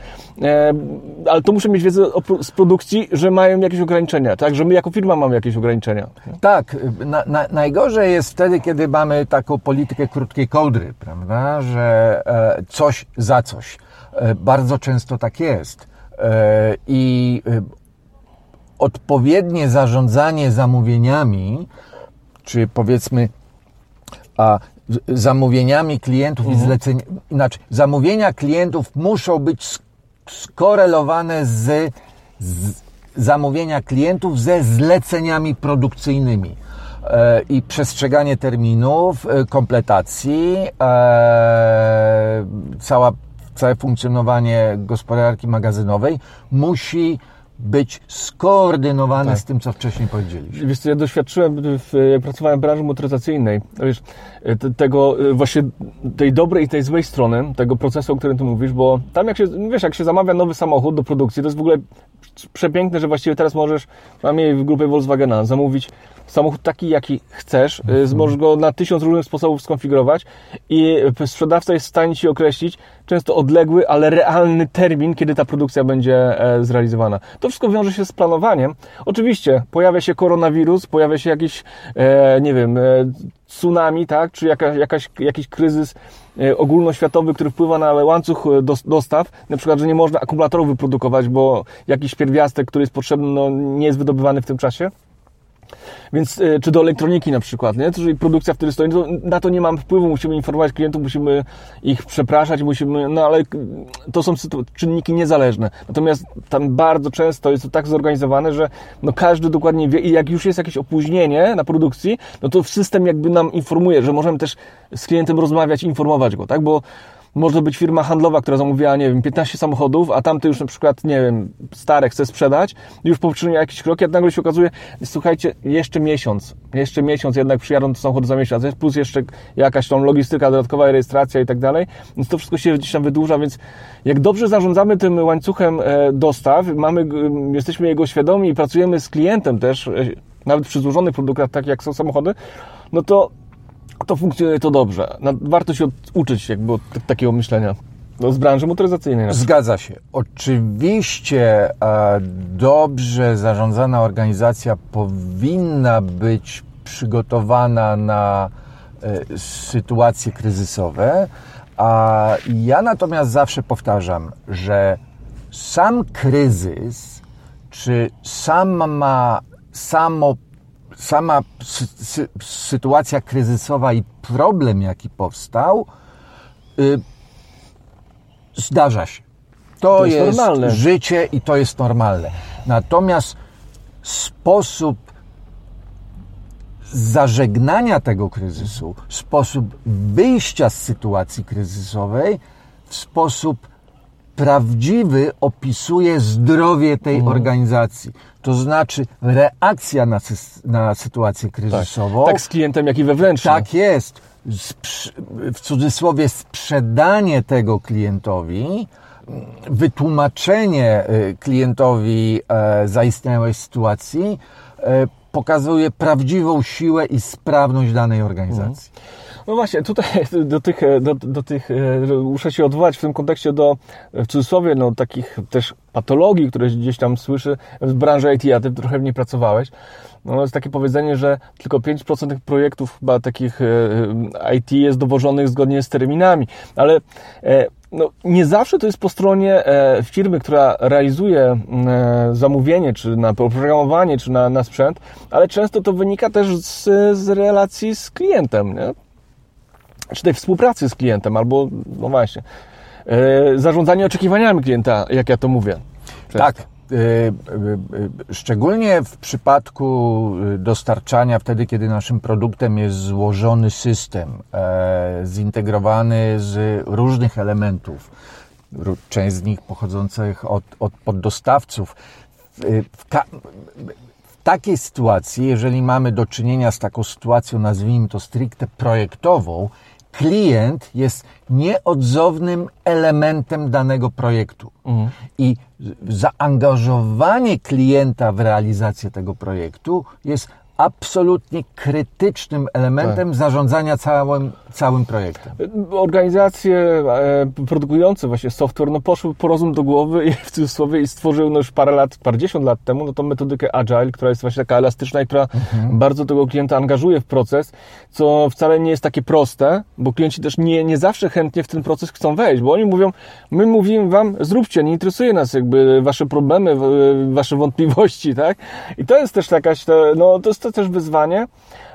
ale to muszę mieć wiedzę z produkcji, że mają jakieś ograniczenia, tak? Że my jako firma mamy jakieś ograniczenia. Tak, na, na, najgorzej jest wtedy, kiedy mamy taką politykę krótkiej kołdry, prawda? Że e, coś za coś. E, bardzo często tak jest. E, I odpowiednie zarządzanie zamówieniami, czy powiedzmy a zamówieniami klientów mhm. i zlecenia, znaczy zamówienia klientów muszą być skorelowane z, z zamówienia klientów ze zleceniami produkcyjnymi e, i przestrzeganie terminów, e, kompletacji, e, cała, całe funkcjonowanie gospodarki magazynowej musi być skoordynowane tak. z tym, co wcześniej powiedzieliśmy. Wiesz co, ja doświadczyłem, w, pracowałem w branży motoryzacyjnej, wiesz, tego właśnie tej dobrej i tej złej strony tego procesu, o którym tu mówisz, bo tam jak się, wiesz, jak się zamawia nowy samochód do produkcji, to jest w ogóle przepiękne, że właściwie teraz możesz, przynajmniej w grupie Volkswagena, zamówić samochód taki, jaki chcesz, mhm. możesz go na tysiąc różnych sposobów skonfigurować i sprzedawca jest w stanie Ci określić, często odległy, ale realny termin, kiedy ta produkcja będzie e, zrealizowana. To wszystko wiąże się z planowaniem. Oczywiście pojawia się koronawirus, pojawia się jakiś, e, nie wiem, tsunami, tak, czy jakaś, jakaś, jakiś kryzys ogólnoświatowy, który wpływa na łańcuch dostaw, na przykład, że nie można akumulatorów wyprodukować, bo jakiś pierwiastek, który jest potrzebny, no, nie jest wydobywany w tym czasie. Więc, e, czy do elektroniki na przykład, nie? Czyli produkcja wtedy stoi, to na to nie mam wpływu, musimy informować klientów, musimy ich przepraszać, musimy, no ale to są czynniki niezależne. Natomiast tam bardzo często jest to tak zorganizowane, że no każdy dokładnie wie i jak już jest jakieś opóźnienie na produkcji, no to system jakby nam informuje, że możemy też z klientem rozmawiać, informować go, tak? Bo może być firma handlowa, która zamówiła, nie wiem, 15 samochodów, a tamty już na przykład, nie wiem, stare chce sprzedać, już poczynił jakiś krok, a nagle się okazuje, słuchajcie, jeszcze miesiąc, jeszcze miesiąc jednak przyjadą te samochody za miesiąc, plus jeszcze jakaś tą logistyka dodatkowa, rejestracja i tak dalej, więc to wszystko się gdzieś tam wydłuża, więc jak dobrze zarządzamy tym łańcuchem e, dostaw, mamy, jesteśmy jego świadomi i pracujemy z klientem też, e, nawet przy złożonych produktach, tak jak są samochody, no to to funkcjonuje to dobrze. Warto się uczyć jakby od takiego myślenia. No, z branży motoryzacyjnej. Zgadza się. Oczywiście e, dobrze zarządzana organizacja powinna być przygotowana na e, sytuacje kryzysowe, a ja natomiast zawsze powtarzam, że sam kryzys, czy sama, samo sama sy sy sytuacja kryzysowa i problem, jaki powstał, y, zdarza się. To, to jest, jest życie i to jest normalne. Natomiast sposób zażegnania tego kryzysu, sposób wyjścia z sytuacji kryzysowej w sposób prawdziwy opisuje zdrowie tej mhm. organizacji. To znaczy reakcja na, na sytuację kryzysową. Tak. tak z klientem, jak i wewnętrznie. Tak jest. W cudzysłowie sprzedanie tego klientowi, wytłumaczenie y, klientowi e, zaistniałej sytuacji e, pokazuje prawdziwą siłę i sprawność danej organizacji. Mhm. No właśnie, tutaj do tych, do, do tych, e, muszę się odwołać w tym kontekście do, w cudzysłowie, no takich też patologii, które gdzieś tam słyszy w branży IT, a ty trochę w niej pracowałeś. No jest takie powiedzenie, że tylko 5% tych projektów chyba takich e, IT jest dowożonych zgodnie z terminami, ale e, no, nie zawsze to jest po stronie firmy, która realizuje zamówienie, czy na oprogramowanie, czy na, na sprzęt, ale często to wynika też z, z relacji z klientem. Nie? Czy tej współpracy z klientem, albo, no właśnie, e, zarządzanie oczekiwaniami klienta, jak ja to mówię. Tak. E, e, szczególnie w przypadku dostarczania, wtedy kiedy naszym produktem jest złożony system, zintegrowany z różnych elementów, część z nich pochodzących od, od poddostawców. W, w takiej sytuacji, jeżeli mamy do czynienia z taką sytuacją, nazwijmy to stricte projektową, klient jest nieodzownym elementem danego projektu. Mhm. I zaangażowanie klienta w realizację tego projektu jest absolutnie krytycznym elementem tak. zarządzania całym, całym projektem. Organizacje e, produkujące właśnie software no poszły po rozum do głowy i w cudzysłowie i stworzyły no już parę lat, parędziesiąt lat temu no tą metodykę agile, która jest właśnie taka elastyczna i która mhm. bardzo tego klienta angażuje w proces, co wcale nie jest takie proste, bo klienci też nie, nie zawsze chętnie w ten proces chcą wejść, bo oni mówią, my mówimy wam, zróbcie, nie interesuje nas jakby wasze problemy, wasze wątpliwości, tak? I to jest też jakaś, no to jest to też wyzwanie.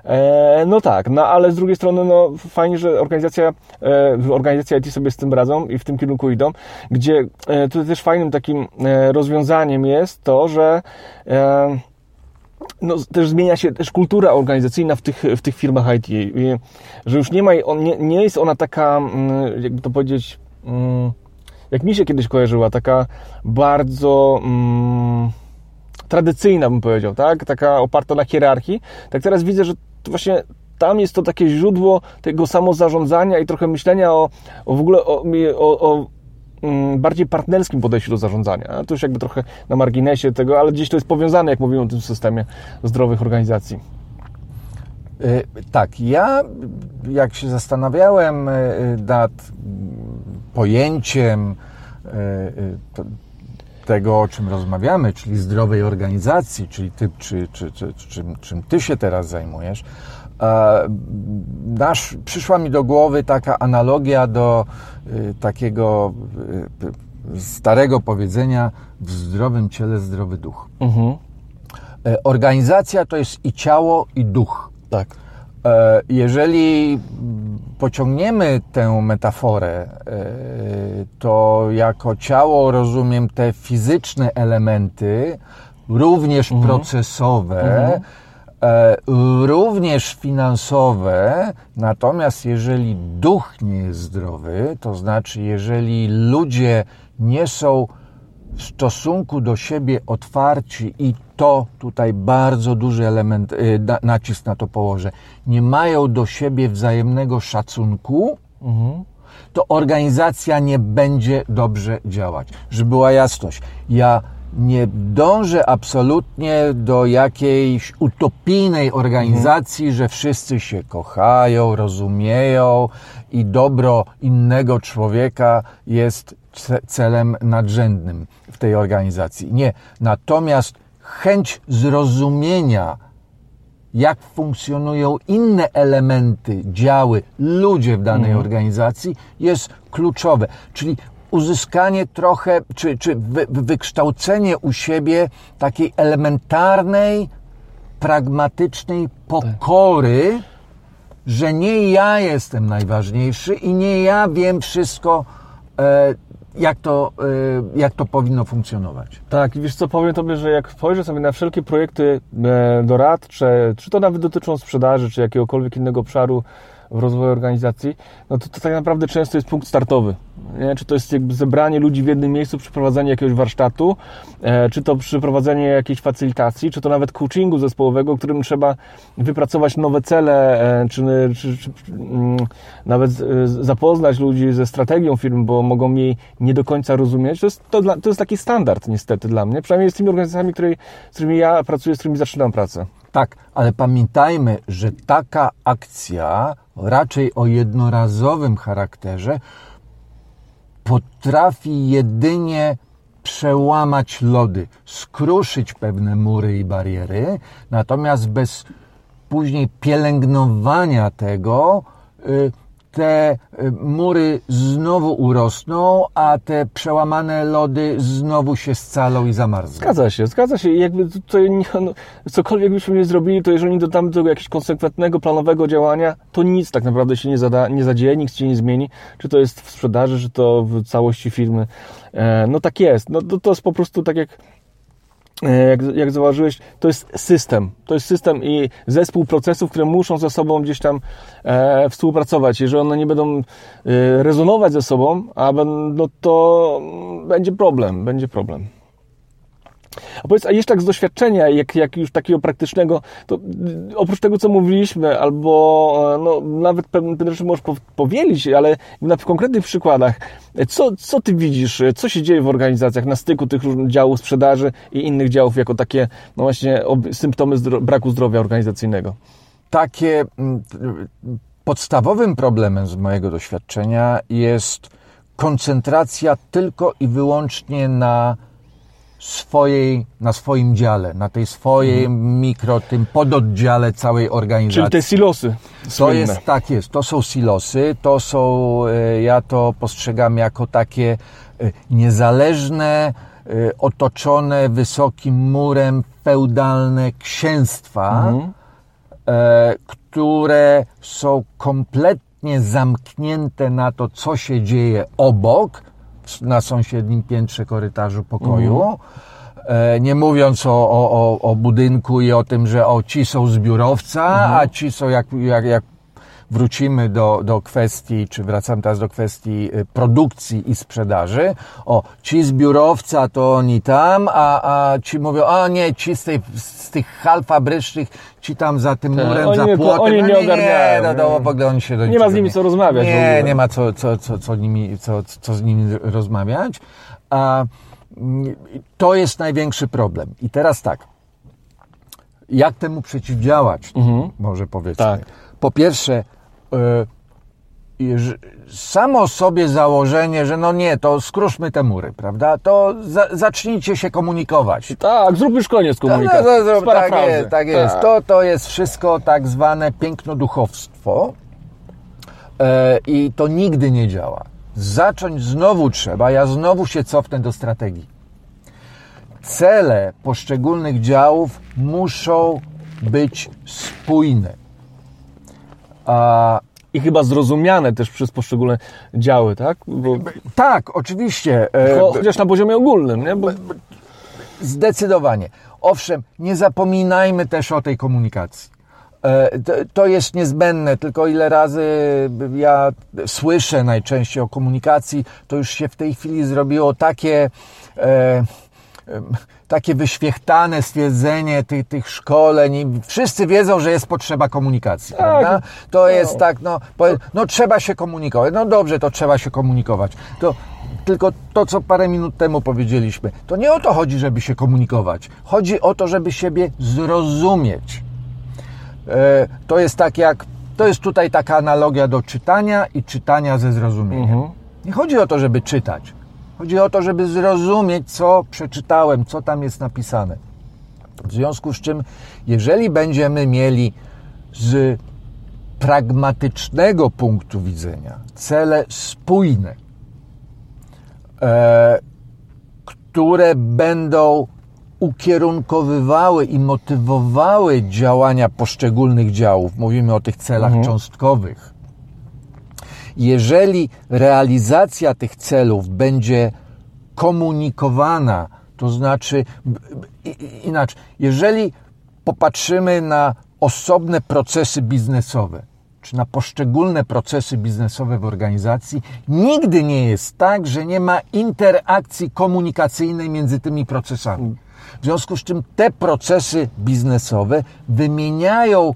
E, no tak, no ale z drugiej strony, no fajnie, że organizacja, e, organizacja IT sobie z tym radzą i w tym kierunku idą, gdzie e, tutaj też fajnym takim rozwiązaniem jest to, że no, też zmienia się też kultura organizacyjna w tych, w tych firmach IT, że już nie ma, nie, nie jest ona taka, mm, jakby to powiedzieć, mm, jak mi się kiedyś kojarzyła, taka bardzo mm, tradycyjna, bym powiedział, tak? Taka oparta na hierarchii. Tak teraz widzę, że właśnie tam jest to takie źródło tego samozarządzania i trochę myślenia o, o w ogóle o, o, o mm, bardziej partnerskim podejściu do zarządzania. To już jakby trochę na marginesie tego, ale gdzieś to jest powiązane, jak mówimy o tym systemie zdrowych organizacji. E, tak, ja jak się zastanawiałem e, nad pojęciem e, tego, o czym rozmawiamy, czyli zdrowej organizacji, czyli ty, czy, czy, czy, czym, czym ty się teraz zajmujesz, nasz, przyszła mi do głowy taka analogia do takiego starego powiedzenia w zdrowym ciele zdrowy duch. Mhm. Organizacja to jest i ciało, i duch. Tak. E, jeżeli pociągniemy tę metaforę, e, to jako ciało rozumiem te fizyczne elementy, również mhm. procesowe, mhm. E, również finansowe, natomiast jeżeli duch nie jest zdrowy, to znaczy jeżeli ludzie nie są w stosunku do siebie otwarci i to tutaj bardzo duży element, y, nacisk na to położę, nie mają do siebie wzajemnego szacunku, mhm. to organizacja nie będzie dobrze działać. Żeby była jasność, ja nie dążę absolutnie do jakiejś utopijnej organizacji, mhm. że wszyscy się kochają, rozumieją i dobro innego człowieka jest celem nadrzędnym w tej organizacji. Nie. Natomiast chęć zrozumienia, jak funkcjonują inne elementy, działy, ludzie w danej mhm. organizacji jest kluczowe. Czyli uzyskanie trochę, czy, czy wy, wykształcenie u siebie takiej elementarnej, pragmatycznej pokory, tak. że nie ja jestem najważniejszy i nie ja wiem wszystko, e, jak to, y, jak to powinno funkcjonować. Tak, wiesz co, powiem Tobie, że jak spojrzę sobie na wszelkie projekty e, doradcze, czy to nawet dotyczą sprzedaży, czy jakiegokolwiek innego obszaru w rozwoju organizacji, no to, to tak naprawdę często jest punkt startowy. Nie? Czy to jest jakby zebranie ludzi w jednym miejscu, przeprowadzenie jakiegoś warsztatu, e, czy to przeprowadzenie jakiejś facylitacji, czy to nawet coachingu zespołowego, którym trzeba wypracować nowe cele, e, czy, czy, czy mm, nawet e, zapoznać ludzi ze strategią firmy, bo mogą jej nie do końca rozumieć. To jest, to, dla, to jest taki standard niestety dla mnie, przynajmniej z tymi organizacjami, której, z którymi ja pracuję, z którymi zaczynam pracę. Tak, ale pamiętajmy, że taka akcja raczej o jednorazowym charakterze potrafi jedynie przełamać lody, skruszyć pewne mury i bariery, natomiast bez później pielęgnowania tego, y, te y, mury znowu urosną, a te przełamane lody znowu się scalą i zamarzną. Zgadza się, zgadza się. Jakby tutaj no, cokolwiek byśmy nie zrobili, to jeżeli nie dodamy do tego jakiegoś konsekwentnego, planowego działania, to nic tak naprawdę się nie, zada, nie zadzieje, nic się nie zmieni. Czy to jest w sprzedaży, czy to w całości firmy. E, no tak jest. No to, to jest po prostu tak jak jak, jak zauważyłeś, to jest system. To jest system i zespół procesów, które muszą ze sobą gdzieś tam e, współpracować. Jeżeli one nie będą e, rezonować ze sobą, a no to będzie problem, będzie problem. A powiedz, a jeszcze tak z doświadczenia, jak, jak już takiego praktycznego, to oprócz tego, co mówiliśmy, albo no, nawet pewne, pewne rzeczy możesz powielić, ale na konkretnych przykładach, co, co ty widzisz, co się dzieje w organizacjach na styku tych różnych działów sprzedaży i innych działów jako takie, no właśnie, symptomy zdro braku zdrowia organizacyjnego? Takie mm, podstawowym problemem z mojego doświadczenia jest koncentracja tylko i wyłącznie na swojej, na swoim dziale, na tej swojej mhm. mikro, tym pododdziale całej organizacji. Czyli te silosy. To jest, tak jest, to są silosy, to są, e, ja to postrzegam jako takie e, niezależne, e, otoczone wysokim murem feudalne księstwa, mhm. które są kompletnie zamknięte na to, co się dzieje obok, na sąsiednim piętrze korytarzu pokoju. Mhm. E, nie mówiąc o, o, o, budynku i o tym, że o, ci są z biurowca, mhm. a ci są, jak, jak, jak wrócimy do, do kwestii, czy wracam teraz do kwestii y, produkcji i sprzedaży, o, ci z biurowca to oni tam, a, a ci mówią, a nie, ci z, tej, z tych hal fabrycznych, ci tam za tym tak, murem, za płotem, oni no nie, ogarniają. Nie, no, no, oni się do nie ma z nimi co rozmawiać. Nie, nie ma co, co, co, co, nimi, co, co z nimi rozmawiać. A, to jest największy problem. I teraz tak, jak temu przeciwdziałać? Mhm. Może powiedzmy. Tak. Po pierwsze, samo sobie założenie, że no nie, to skruszmy te mury, prawda? To za, zacznijcie się komunikować. Tak, zróbmy szkolenie z No, komunikacji. no, no, tak jest, tak jest. To, to jest wszystko tak zwane pięknoduchowstwo e, i to nigdy nie działa. Zacząć znowu trzeba, ja znowu się cofnę do strategii. Cele poszczególnych działów muszą być spójne. A, I chyba zrozumiane też przez poszczególne działy, tak? Bo, tak, oczywiście. e, cho, chociaż na poziomie ogólnym, nie? Bo, Zdecydowanie. Owszem, nie zapominajmy też o tej komunikacji. E, to- jest niezbędne, tylko ile razy ja słyszę najczęściej o komunikacji, to już się w tej chwili zrobiło takie, e, takie wyświechtane stwierdzenie tych, tych szkoleń. i Wszyscy wiedzą, że jest potrzeba komunikacji, prawda? To jest tak, no, no trzeba się komunikować. No dobrze, to trzeba się komunikować. To tylko to, co parę minut temu powiedzieliśmy, to nie o to chodzi, żeby się komunikować. Chodzi o to, żeby siebie zrozumieć. E, To jest tak jak, to jest tutaj taka analogia do czytania i czytania ze zrozumieniem. Nie chodzi o to, żeby czytać. Chodzi o to, żeby zrozumieć, co przeczytałem, co tam jest napisane. W związku z czym, jeżeli będziemy mieli z pragmatycznego punktu widzenia cele spójne, e, które będą ukierunkowywały i motywowały działania poszczególnych działów. Mówimy o tych celach cząstkowych. Jeżeli realizacja tych celów będzie komunikowana, to znaczy inaczej, jeżeli popatrzymy na osobne procesy biznesowe, czy na poszczególne procesy biznesowe w organizacji, nigdy nie jest tak, że nie ma interakcji komunikacyjnej między tymi procesami. W związku z czym te procesy biznesowe wymieniają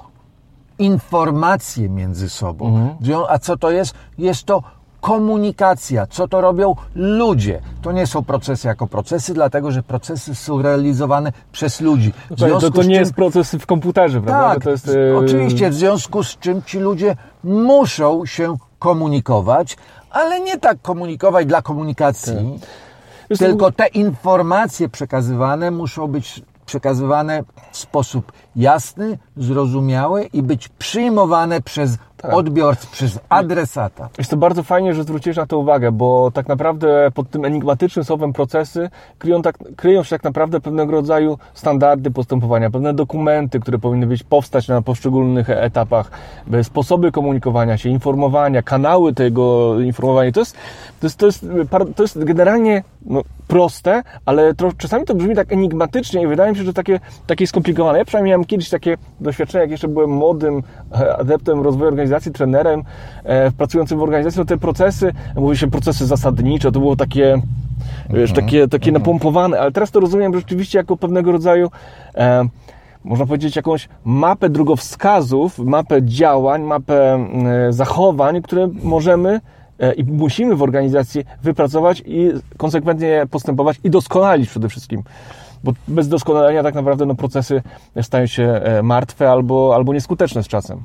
informacje między sobą. Zwią- A co to jest? Jest to komunikacja. Co to robią ludzie? To nie są procesy jako procesy, dlatego że procesy są realizowane przez ludzi. W to, to z nie czym- jest proces w komputerze, prawda? tak, To jest, e, oczywiście, w związku z czym ci ludzie muszą się komunikować, ale nie tak komunikować dla komunikacji, co, tylko te informacje przekazywane muszą być przekazywane w sposób jasny, zrozumiały i być przyjmowane przez Tak. odbiorcę, przez adresata. Jest to bardzo fajnie, że zwróciłeś na to uwagę, bo tak naprawdę pod tym enigmatycznym słowem procesy kryją, tak, kryją się tak naprawdę pewnego rodzaju standardy postępowania, pewne dokumenty, które powinny być powstać na poszczególnych etapach, e, sposoby komunikowania się, informowania, kanały tego informowania. To jest, to jest, to jest, par- to jest generalnie no, proste, ale tro, czasami to brzmi tak enigmatycznie i wydaje mi się, że takie, takie skomplikowane. Ja przynajmniej miałem kiedyś takie doświadczenie, jak jeszcze byłem młodym e, adeptem rozwoju organizacji, trenerem e, pracującym w organizacji, to te procesy, mówi się procesy zasadnicze, to było takie, wiesz, takie, takie napompowane, ale teraz to rozumiem rzeczywiście jako pewnego rodzaju e, można powiedzieć, jakąś mapę drogowskazów, mapę działań, mapę e, zachowań, które możemy i musimy w organizacji wypracować i konsekwentnie postępować i doskonalić przede wszystkim. Bo bez doskonalenia tak naprawdę no, procesy stają się e, martwe albo, albo nieskuteczne z czasem.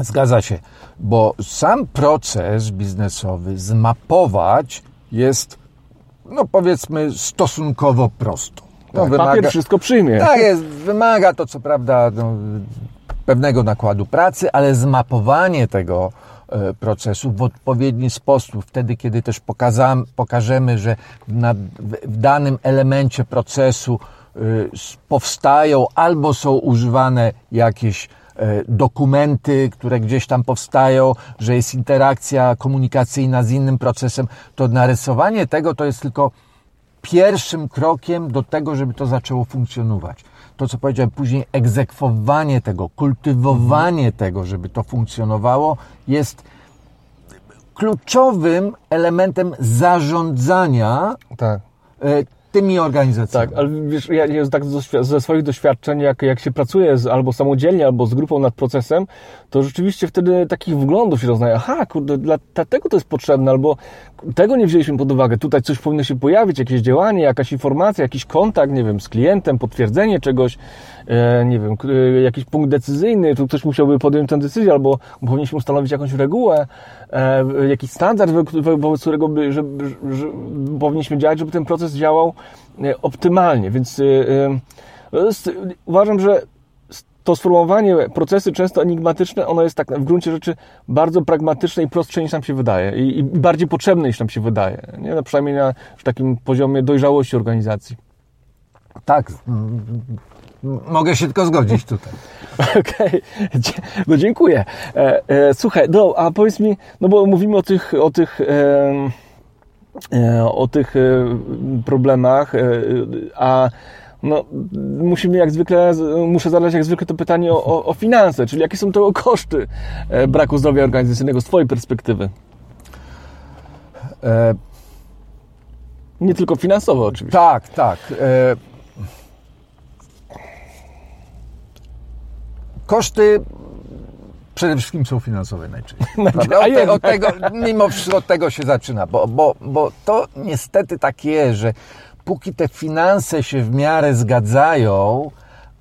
Zgadza się, bo sam proces biznesowy zmapować jest, no powiedzmy, stosunkowo prosto. No, Tak, Papier wszystko przyjmie. Tak jest, wymaga to co prawda no, pewnego nakładu pracy, ale zmapowanie tego procesu w odpowiedni sposób, wtedy kiedy też pokazam, pokażemy, że na, w, danym elemencie procesu e, powstają albo są używane jakieś e, dokumenty, które gdzieś tam powstają, że jest interakcja komunikacyjna z innym procesem, to narysowanie tego to jest tylko pierwszym krokiem do tego, żeby to zaczęło funkcjonować. To, co powiedziałem później, egzekwowanie tego, kultywowanie tego, żeby to funkcjonowało, jest kluczowym elementem zarządzania Tak. e, tymi organizacjami. Tak, ale wiesz, ja, ja tak ze- ze swoich doświadczeń, jak, jak się pracuje z, albo samodzielnie, albo z grupą nad procesem, to rzeczywiście wtedy takich wglądów się doznaje. Aha, kurde, dla, dlatego to jest potrzebne, albo tego nie wzięliśmy pod uwagę. Tutaj coś powinno się pojawić, jakieś działanie, jakaś informacja, jakiś kontakt, nie wiem, z klientem, potwierdzenie czegoś. e, nie wiem, e, jakiś punkt decyzyjny, tu ktoś musiałby podjąć tę decyzję, albo powinniśmy ustanowić jakąś regułę, e, jakiś standard, wo- wo- wobec którego by, że, że, że powinniśmy działać, żeby ten proces działał optymalnie. Więc uważam, że to sformułowanie procesy często enigmatyczne, ono jest tak w gruncie rzeczy bardzo pragmatyczne i prostsze niż nam się wydaje i, i bardziej potrzebne niż nam się wydaje. Nie? No, przynajmniej na takim poziomie dojrzałości organizacji. Tak, mogę się tylko zgodzić tutaj. Okej, Dzie- no dziękuję. E, e, słuchaj, no a powiedz mi, no bo mówimy o tych, o tych, e, o tych problemach, a no, musimy jak zwykle, muszę zadać jak zwykle to pytanie o, o, o finanse, czyli jakie są to koszty e, braku zdrowia organizacyjnego z Twojej perspektywy? E, Nie tylko finansowo oczywiście. tak, tak. E, koszty przede wszystkim są finansowe najczęściej. Od, te, od tego, mimo wszystko od tego się zaczyna, bo, bo, bo to niestety tak jest, że póki te finanse się w miarę zgadzają,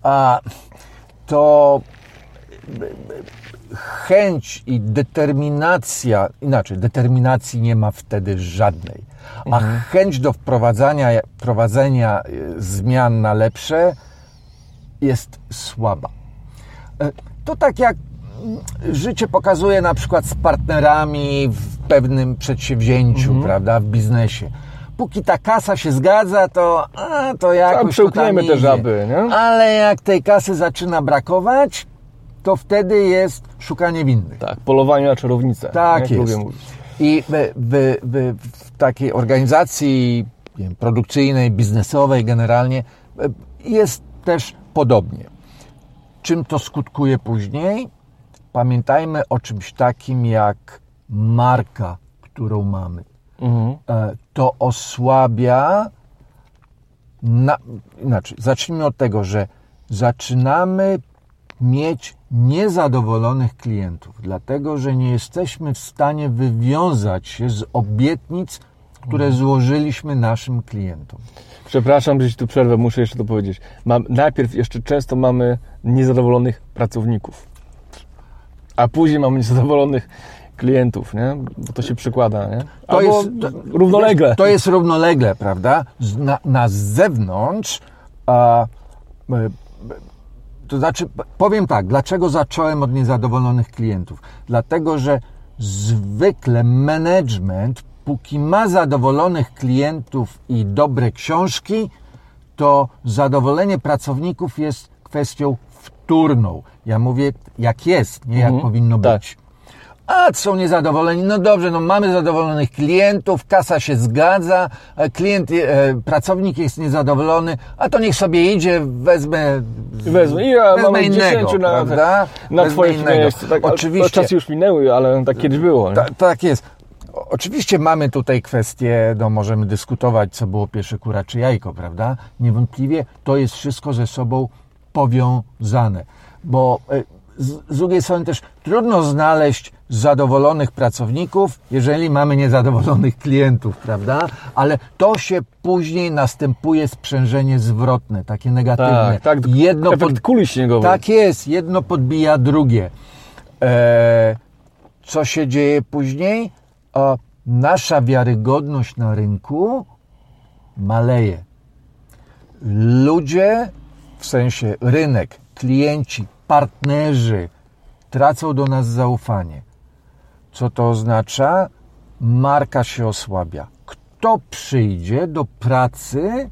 a to chęć i determinacja, inaczej, determinacji nie ma wtedy żadnej, a chęć do wprowadzania, prowadzenia y, zmian na lepsze jest słaba. E, To tak jak mm, życie pokazuje na przykład z partnerami w pewnym przedsięwzięciu, prawda, w biznesie. Póki ta kasa się zgadza, to, a, to jakoś to przełkniemy tam te żaby, nie? Ale jak tej kasy zaczyna brakować, to wtedy jest szukanie winnych. Tak, polowanie na czarownicę. Tak jest. lubię mówić. I w, w, w, w takiej organizacji wiem, produkcyjnej, biznesowej generalnie e, jest też podobnie. Czym to skutkuje później? Pamiętajmy o czymś takim jak marka, którą mamy. Mhm. E, To osłabia. Na, inaczej, zacznijmy od tego, że zaczynamy mieć niezadowolonych klientów, dlatego że nie jesteśmy w stanie wywiązać się z obietnic, które złożyliśmy naszym klientom. Przepraszam, że ci tu przerwę, muszę jeszcze to powiedzieć. Mam, najpierw jeszcze często mamy niezadowolonych pracowników, a później mamy niezadowolonych klientów, nie? Bo to się przykłada, nie? To jest- to- równolegle. To jest równolegle, prawda? Na, na zewnątrz, a, e, to znaczy, powiem tak, dlaczego zacząłem od niezadowolonych klientów? Dlatego, że zwykle management, póki ma zadowolonych klientów i dobre książki, to zadowolenie pracowników jest kwestią wtórną. Ja mówię, jak jest, nie jak powinno tak. być. A są niezadowoleni. No dobrze, no mamy zadowolonych klientów, kasa się zgadza, e, klient, e, pracownik jest niezadowolony, a to niech sobie idzie, wezmę, Wezmę. Ja wezmę mam innego, 10 na, prawda? na Wezmę twoje innego. Tak, Oczywiście. Czasy już minęły, ale tak kiedyś było. Ta, tak jest. Oczywiście mamy tutaj kwestię, no możemy dyskutować, co było pierwsze kura czy jajko, prawda? Niewątpliwie to jest wszystko ze sobą powiązane, bo e, z, z drugiej strony też trudno znaleźć zadowolonych pracowników, jeżeli mamy niezadowolonych klientów, prawda? Ale to się później następuje sprzężenie zwrotne, takie negatywne. Tak, tak. Jedno Efekt pod- kuli śniegowej. tak jest, jedno podbija drugie. E, co się dzieje później? O, nasza wiarygodność na rynku maleje. Ludzie, w sensie rynek, klienci, partnerzy tracą do nas zaufanie. Co to oznacza? Marka się osłabia. Kto przyjdzie do pracy,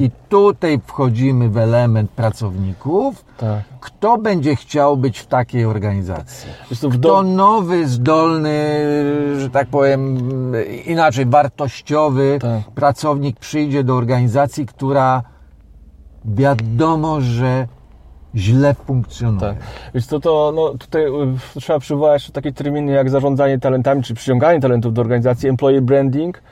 i tutaj wchodzimy w element pracowników, Tak. kto będzie chciał być w takiej organizacji? Kto do... nowy, zdolny, że tak powiem, inaczej wartościowy Tak. pracownik przyjdzie do organizacji, która wiadomo, że źle funkcjonuje. Tak. Więc to, to no, tutaj y, trzeba przywołać takie terminy jak zarządzanie talentami, czy przyciąganie talentów do organizacji, employee branding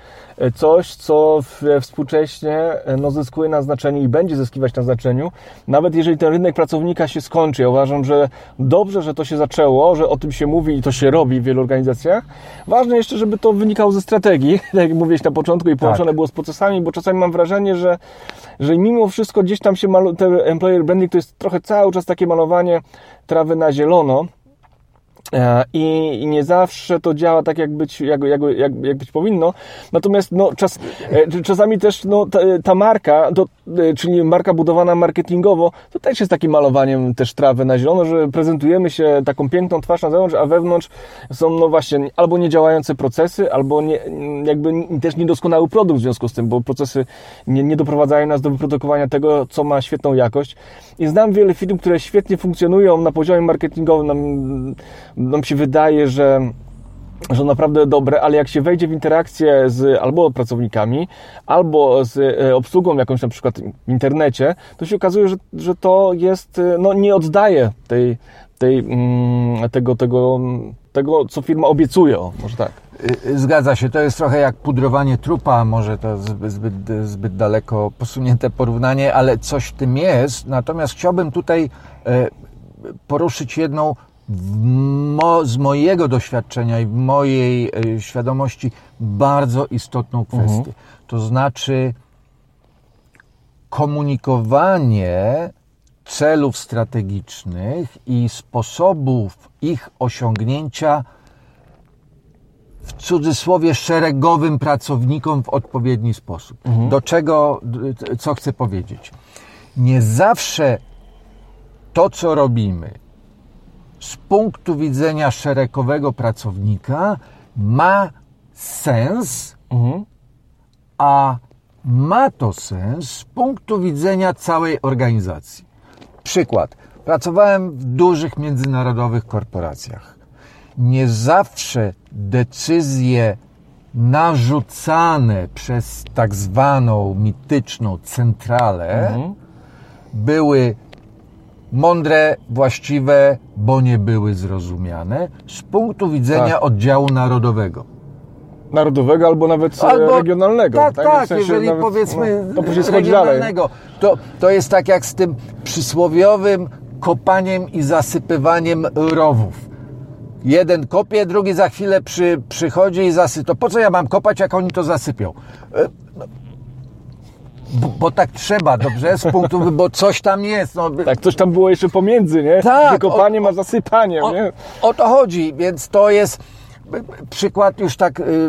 coś, co współcześnie no, zyskuje na znaczeniu i będzie zyskiwać na znaczeniu, nawet jeżeli ten rynek pracownika się skończy. Ja uważam, że dobrze, że to się zaczęło, że o tym się mówi i to się robi w wielu organizacjach. Ważne jeszcze, żeby to wynikało ze strategii, tak jak mówiłeś na początku, i połączone tak. było z procesami, bo czasami mam wrażenie, że, że mimo wszystko gdzieś tam się maluje, ten employer branding to jest trochę cały czas takie malowanie trawy na zielono, E, I, nie zawsze to działa tak, jak być, jak, jak, jak, jak być powinno. Natomiast no, czas, e, czasami też no, ta, ta marka, to, e, czyli marka budowana marketingowo, to też jest takim malowaniem też trawy na zielono, że prezentujemy się taką piękną twarz na zewnątrz, a wewnątrz są no właśnie albo niedziałające procesy, albo nie, jakby też niedoskonały produkt w związku z tym, bo procesy nie, nie doprowadzają nas do wyprodukowania tego, co ma świetną jakość. I znam wiele firm, które świetnie funkcjonują na poziomie marketingowym, nam, nam się wydaje, że że naprawdę dobre, ale jak się wejdzie w interakcję z albo pracownikami, albo z e, obsługą jakąś na przykład w internecie, to się okazuje, że, że to jest, e, no nie oddaje tej, tej, mm, tego, tego, tego, co firma obiecuje, o, może tak. Y, zgadza się, to jest trochę jak pudrowanie trupa, może to zbyt, zbyt, zbyt daleko posunięte porównanie, ale coś w tym jest. Natomiast chciałbym tutaj e, poruszyć jedną mo, z mojego doświadczenia i w mojej e, świadomości bardzo istotną kwestię. Mhm. To znaczy komunikowanie celów strategicznych i sposobów ich osiągnięcia w cudzysłowie szeregowym pracownikom w odpowiedni sposób. Mhm. Do czego, co chcę powiedzieć? Nie zawsze to, co robimy, z punktu widzenia szeregowego pracownika ma sens, mhm. a ma to sens z punktu widzenia całej organizacji. Przykład. Pracowałem w dużych międzynarodowych korporacjach. Nie zawsze decyzje narzucane przez tak zwaną mityczną centralę mhm. były mądre, właściwe, bo nie były zrozumiane z punktu widzenia tak. oddziału narodowego. Narodowego albo nawet e, albo, regionalnego. Tak, tak, tak w sensie jeżeli nawet, powiedzmy no, to regionalnego. To, to jest tak jak z tym przysłowiowym kopaniem i zasypywaniem rowów. Jeden kopie, drugi za chwilę przy, przychodzi i zasypie. To po co ja mam kopać, jak oni to zasypią? Bo, bo, tak trzeba, dobrze? Z punktu, bo coś tam jest. No. Tak, coś tam było jeszcze pomiędzy, nie? Tak. Wykopaniem o, a zasypaniem, o, nie? O to chodzi, więc to jest przykład już tak y, y, y,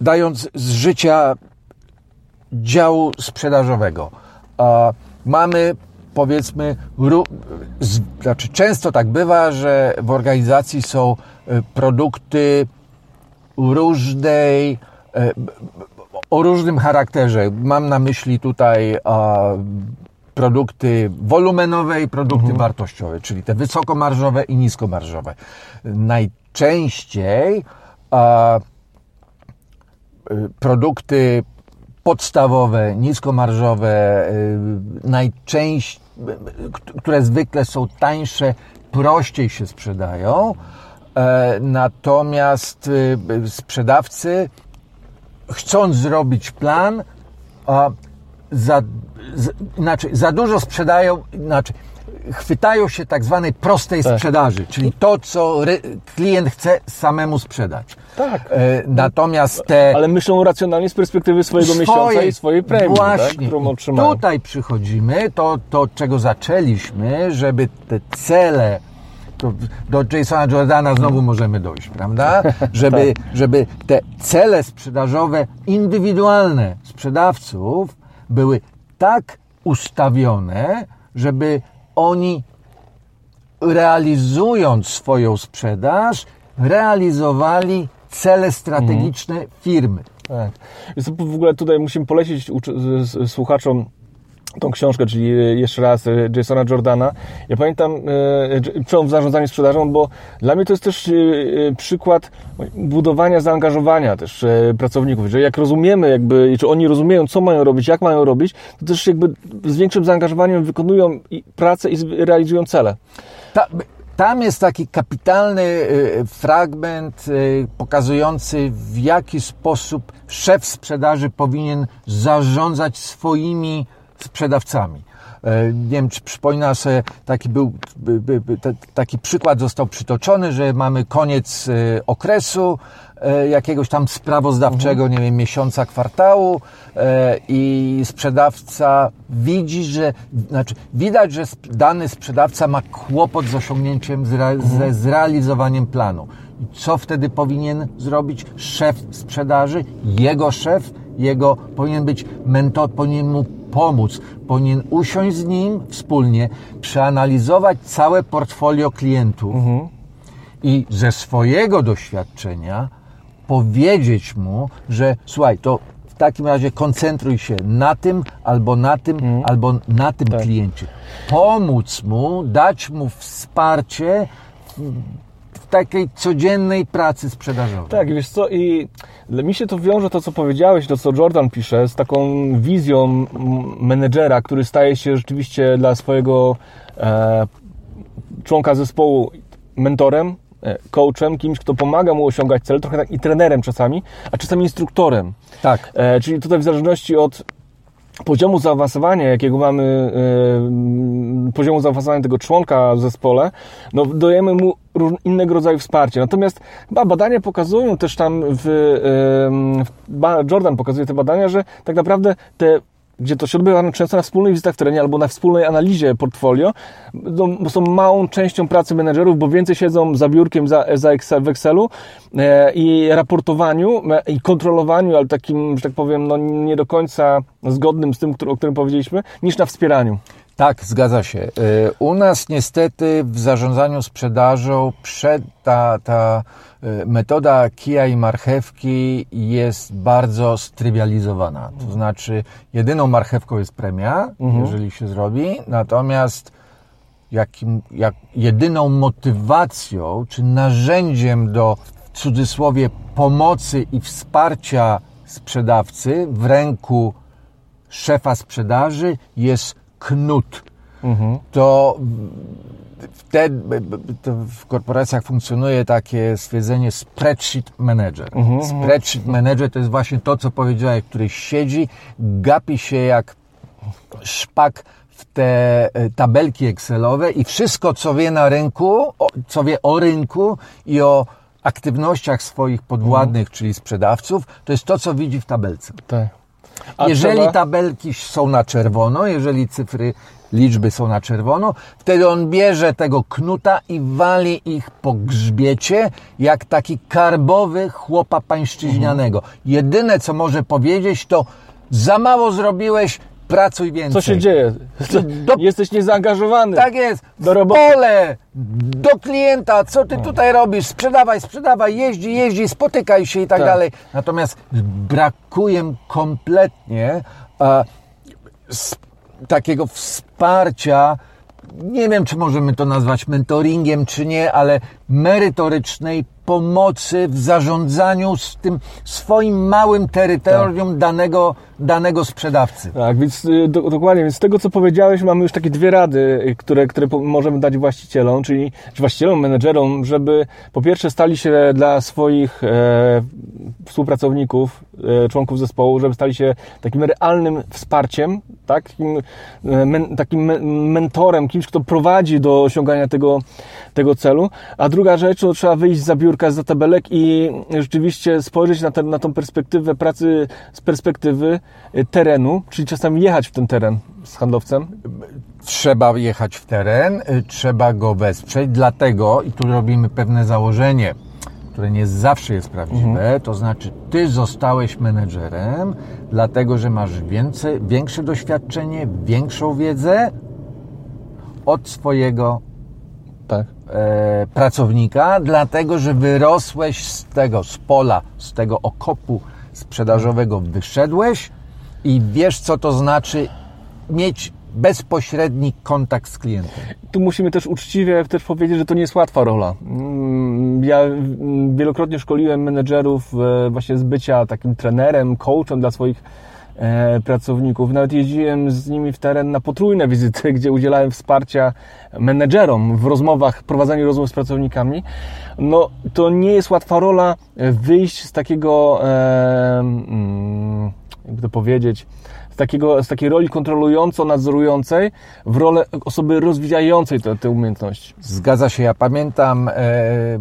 dając z życia działu sprzedażowego. Mamy powiedzmy, znaczy często tak bywa, że w organizacji są produkty różnej o różnym charakterze. Mam na myśli tutaj a, produkty wolumenowe i produkty mhm. wartościowe, czyli te wysokomarżowe i niskomarżowe. Najczęściej a, y, produkty podstawowe, niskomarżowe, y, najczęściej, które zwykle są tańsze, prościej się sprzedają. E, natomiast y, sprzedawcy chcąc zrobić plan, za, za, znaczy, za dużo sprzedają, znaczy, chwytają się tak zwanej prostej tak. sprzedaży, czyli to, co klient chce samemu sprzedać. Tak. E, natomiast te... Ale myślą racjonalnie z perspektywy swojego swoje, miesiąca i swojej premii, tak, właśnie. Tak. Tutaj przychodzimy, to, to czego zaczęliśmy, żeby te cele to do Jasona Jordana znowu możemy dojść, prawda? Żeby, tak. żeby te cele sprzedażowe indywidualne sprzedawców były tak ustawione, żeby oni realizując swoją sprzedaż, realizowali cele strategiczne mhm. firmy. Tak. Więc w ogóle tutaj musimy polecić słuchaczom tą książkę, czyli jeszcze raz e, Jasona Jordana. Ja pamiętam e, przełom w zarządzaniu sprzedażą, bo dla mnie to jest też e, przykład budowania zaangażowania też pracowników, że jak rozumiemy jakby, czy oni rozumieją, co mają robić, jak mają robić, to też jakby z większym zaangażowaniem wykonują pracę i realizują cele. Ta, tam jest taki kapitalny fragment pokazujący, w jaki sposób szef sprzedaży powinien zarządzać swoimi sprzedawcami. E, Nie wiem, czy przypomina sobie, taki był, by, by, by, ta- taki przykład został przytoczony, że mamy koniec e, okresu e, jakiegoś tam sprawozdawczego, nie wiem, miesiąca, kwartału i sprzedawca widzi, że, znaczy widać, że dany sprzedawca ma kłopot z osiągnięciem, ze zrealizowaniem planu. I co wtedy powinien zrobić szef sprzedaży, jego szef, jego powinien być mentor, powinien mu pomóc, powinien usiąść z nim wspólnie, przeanalizować całe portfolio klientów i ze swojego doświadczenia powiedzieć mu, że słuchaj, to w takim razie koncentruj się na tym, albo na tym, albo na tym kliencie. Pomóc mu, dać mu wsparcie takiej codziennej pracy sprzedażowej. Tak, wiesz co, i mi się to wiąże, to co powiedziałeś, to co Jordan pisze, z taką wizją menedżera, który staje się rzeczywiście dla swojego e, członka zespołu mentorem, e, coachem, kimś, kto pomaga mu osiągać cel, trochę tak i trenerem czasami, a czasami instruktorem. Tak. E, czyli tutaj w zależności od poziomu zaawansowania, jakiego mamy, e, poziomu zaawansowania tego członka w zespole, no dajemy mu innego rodzaju wsparcie. Natomiast chyba badania pokazują też tam w, ba- Jordan pokazuje te badania, że tak naprawdę te gdzie to się odbywa często na wspólnych wizytach w terenie albo na wspólnej analizie portfolio, bo są małą częścią pracy menedżerów, bo więcej siedzą za biurkiem za, za Excel, w Excelu e, i raportowaniu e, i kontrolowaniu, ale takim, że tak powiem, no, nie do końca zgodnym z tym, o którym powiedzieliśmy, niż na wspieraniu. Tak, zgadza się. Y, U nas niestety w zarządzaniu sprzedażą przed ta, ta y, metoda kija i marchewki jest bardzo strywializowana. To znaczy, jedyną marchewką jest premia, jeżeli się zrobi, natomiast jakim, jak jedyną motywacją czy narzędziem do w cudzysłowie pomocy i wsparcia sprzedawcy w ręku szefa sprzedaży jest knut. To wtedy to w korporacjach funkcjonuje takie stwierdzenie spreadsheet manager. Spreadsheet manager to jest właśnie to, co powiedziałeś, który siedzi, gapi się jak szpak w te e, tabelki Excelowe i wszystko, co wie na rynku, co wie o rynku i o aktywnościach swoich podwładnych, czyli sprzedawców, to jest to, co widzi w tabelce. Tak. Jeżeli trzeba- tabelki są na czerwono, jeżeli cyfry, liczby są na czerwono, wtedy on bierze tego knuta i wali ich po grzbiecie, jak taki karbowy chłopa pańszczyźnianego. Jedyne, co może powiedzieć, to za mało zrobiłeś, pracuj więcej. Co się dzieje? Do- Jesteś niezaangażowany. Tak jest. Do w roboty. pole, do klienta, co ty tutaj robisz? Sprzedawaj, sprzedawaj, jeździ, jeździ, spotykaj się i tak, Tak. dalej. Natomiast brakuje kompletnie e, s, takiego wsparcia. Nie wiem, czy możemy to nazwać mentoringiem, czy nie, ale merytorycznej pomocy w zarządzaniu z tym swoim małym terytorium danego, danego sprzedawcy. Tak, więc y, do, dokładnie, więc z tego co powiedziałeś, mamy już takie dwie rady, y, które, które możemy dać właścicielom, czyli czy właścicielom, menedżerom, żeby po pierwsze stali się dla swoich e, współpracowników, e, członków zespołu, żeby stali się takim realnym wsparciem, tak? takim, e, men, takim me, mentorem, kimś, kto prowadzi do osiągania tego, tego celu. A druga rzecz, to trzeba wyjść za biurka, za tabelek i rzeczywiście spojrzeć na, ten, na tą perspektywę pracy z perspektywy e, terenu, czyli czasami jechać w ten teren z handlowcem. trzeba jechać w teren, y, trzeba go wesprzeć, dlatego, i tu robimy pewne założenie, które nie zawsze jest prawdziwe, to znaczy ty zostałeś menedżerem, dlatego, że masz więcej, większe doświadczenie, większą wiedzę od swojego Tak. E, pracownika, dlatego, że wyrosłeś z tego, z pola, z tego okopu sprzedażowego wyszedłeś i wiesz, co to znaczy mieć bezpośredni kontakt z klientem. Tu musimy też uczciwie też powiedzieć, że to nie jest łatwa rola. Mm, Ja mm, wielokrotnie szkoliłem menedżerów e, właśnie z bycia takim trenerem, coachem dla swoich pracowników. Nawet jeździłem z nimi w teren na potrójne wizyty, gdzie udzielałem wsparcia menedżerom w rozmowach, prowadzeniu rozmów z pracownikami. No, to nie jest łatwa rola wyjść z takiego, e, mm, jakby to powiedzieć, z, takiego, z takiej roli kontrolująco-nadzorującej w rolę osoby rozwijającej te, te umiejętności. Zgadza się. Ja pamiętam e, e,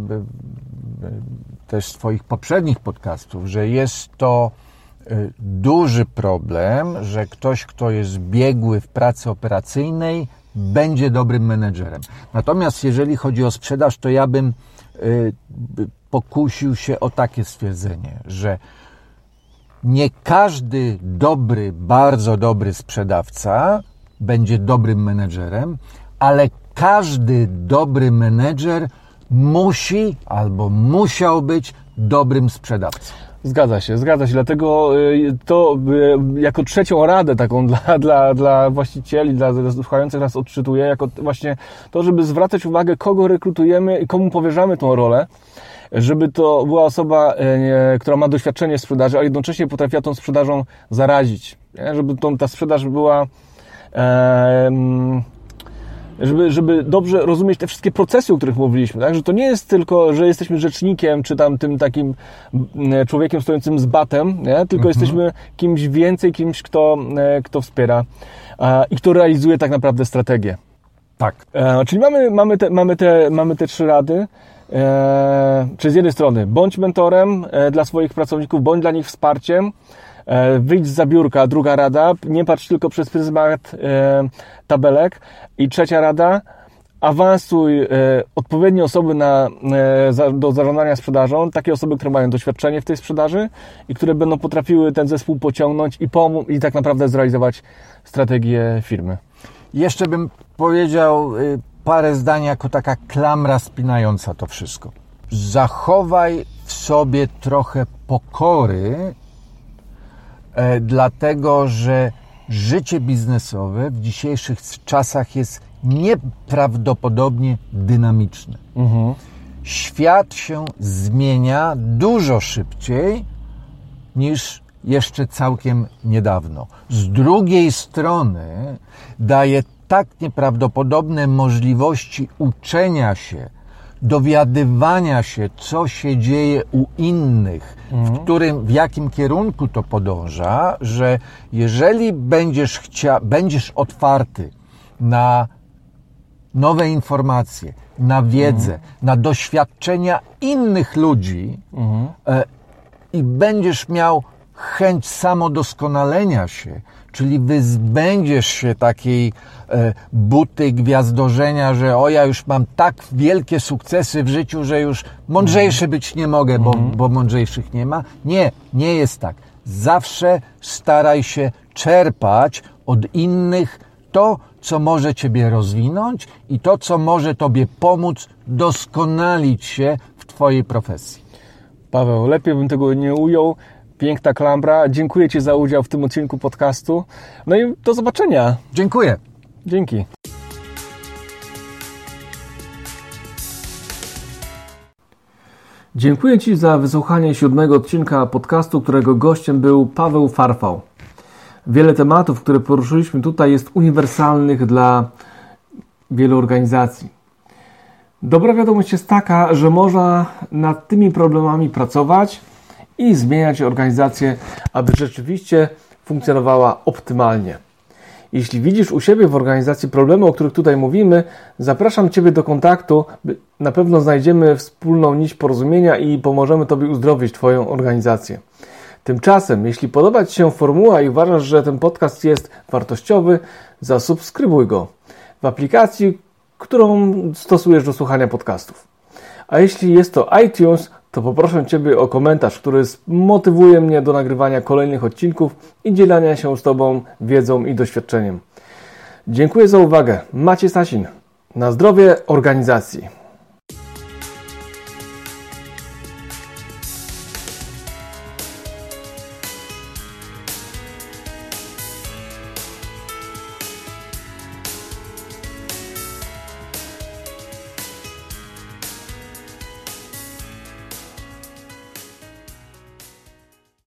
też z Twoich poprzednich podcastów, że jest to e, duży problem, że ktoś, kto jest biegły w pracy operacyjnej, będzie dobrym menedżerem. Natomiast jeżeli chodzi o sprzedaż, to ja bym pokusił się o takie stwierdzenie, że nie każdy dobry, bardzo dobry sprzedawca będzie dobrym menedżerem, ale każdy dobry menedżer musi albo musiał być dobrym sprzedawcą. Zgadza się, zgadza się. Dlatego y, to y, jako trzecią radę taką dla, dla, dla właścicieli, dla słuchających nas odczytuję, jako właśnie to, żeby zwracać uwagę, kogo rekrutujemy i komu powierzamy tą rolę żeby to była osoba, e, która ma doświadczenie w sprzedaży, a jednocześnie potrafiła tą sprzedażą zarazić. Żeby tą, ta sprzedaż była żeby, żeby dobrze rozumieć te wszystkie procesy, o których mówiliśmy, tak? Że to nie jest tylko, że jesteśmy rzecznikiem, czy tam tym takim człowiekiem stojącym z batem, nie? tylko mhm. jesteśmy kimś więcej, kimś, kto, e, kto wspiera i kto realizuje tak naprawdę strategię. Tak. E, czyli mamy, mamy, te, mamy, te, mamy te trzy rady. E, czy z jednej strony bądź mentorem e, dla swoich pracowników, bądź dla nich wsparciem, e, wyjdź z zabiórka, druga rada, nie patrz tylko przez pryzmat tabelek i trzecia rada, awansuj odpowiednie osoby na, do zarządzania sprzedażą, takie osoby, które mają doświadczenie w tej sprzedaży i które będą potrafiły ten zespół pociągnąć i pomóc i tak naprawdę zrealizować strategię firmy. Jeszcze bym powiedział y, parę zdań jako taka klamra spinająca to wszystko. Zachowaj w sobie trochę pokory, e, dlatego że życie biznesowe w dzisiejszych czasach jest nieprawdopodobnie dynamiczne. Mhm. Świat się zmienia dużo szybciej niż jeszcze całkiem niedawno. Z drugiej strony daje tak nieprawdopodobne możliwości uczenia się, dowiadywania się, co się dzieje u innych, mhm. w którym, w jakim kierunku to podąża, że jeżeli będziesz chcia, będziesz otwarty na nowe informacje, na wiedzę, mhm. na doświadczenia innych ludzi mhm. e, i będziesz miał chęć samodoskonalenia się, czyli wyzbędziesz się takiej e, buty gwiazdorzenia, że o ja już mam tak wielkie sukcesy w życiu, że już mądrzejszy być nie mogę, bo, mhm. bo mądrzejszych nie ma. Nie, nie jest tak. Zawsze staraj się czerpać od innych to, co może Ciebie rozwinąć i to, co może Tobie pomóc doskonalić się w Twojej profesji. Paweł, lepiej bym tego nie ujął. Piękna klambra. Dziękuję Ci za udział w tym odcinku podcastu. No i do zobaczenia. Dziękuję. Dzięki. Dziękuję Ci za wysłuchanie siódmego odcinka podcastu, którego gościem był Paweł Farfał. Wiele tematów, które poruszyliśmy tutaj, jest uniwersalnych dla wielu organizacji. Dobra wiadomość jest taka, że można nad tymi problemami pracować i zmieniać organizację, aby rzeczywiście funkcjonowała optymalnie. Jeśli widzisz u siebie w organizacji problemy, o których tutaj mówimy, zapraszam Ciebie do kontaktu. Na pewno znajdziemy wspólną nić porozumienia i pomożemy Tobie uzdrowić Twoją organizację. Tymczasem, jeśli podoba Ci się formuła i uważasz, że ten podcast jest wartościowy, zasubskrybuj go w aplikacji, którą stosujesz do słuchania podcastów. A jeśli jest to iTunes, to poproszę Ciebie o komentarz, który motywuje mnie do nagrywania kolejnych odcinków i dzielenia się z Tobą wiedzą i doświadczeniem. Dziękuję za uwagę. Macie Stasin. Na zdrowie organizacji.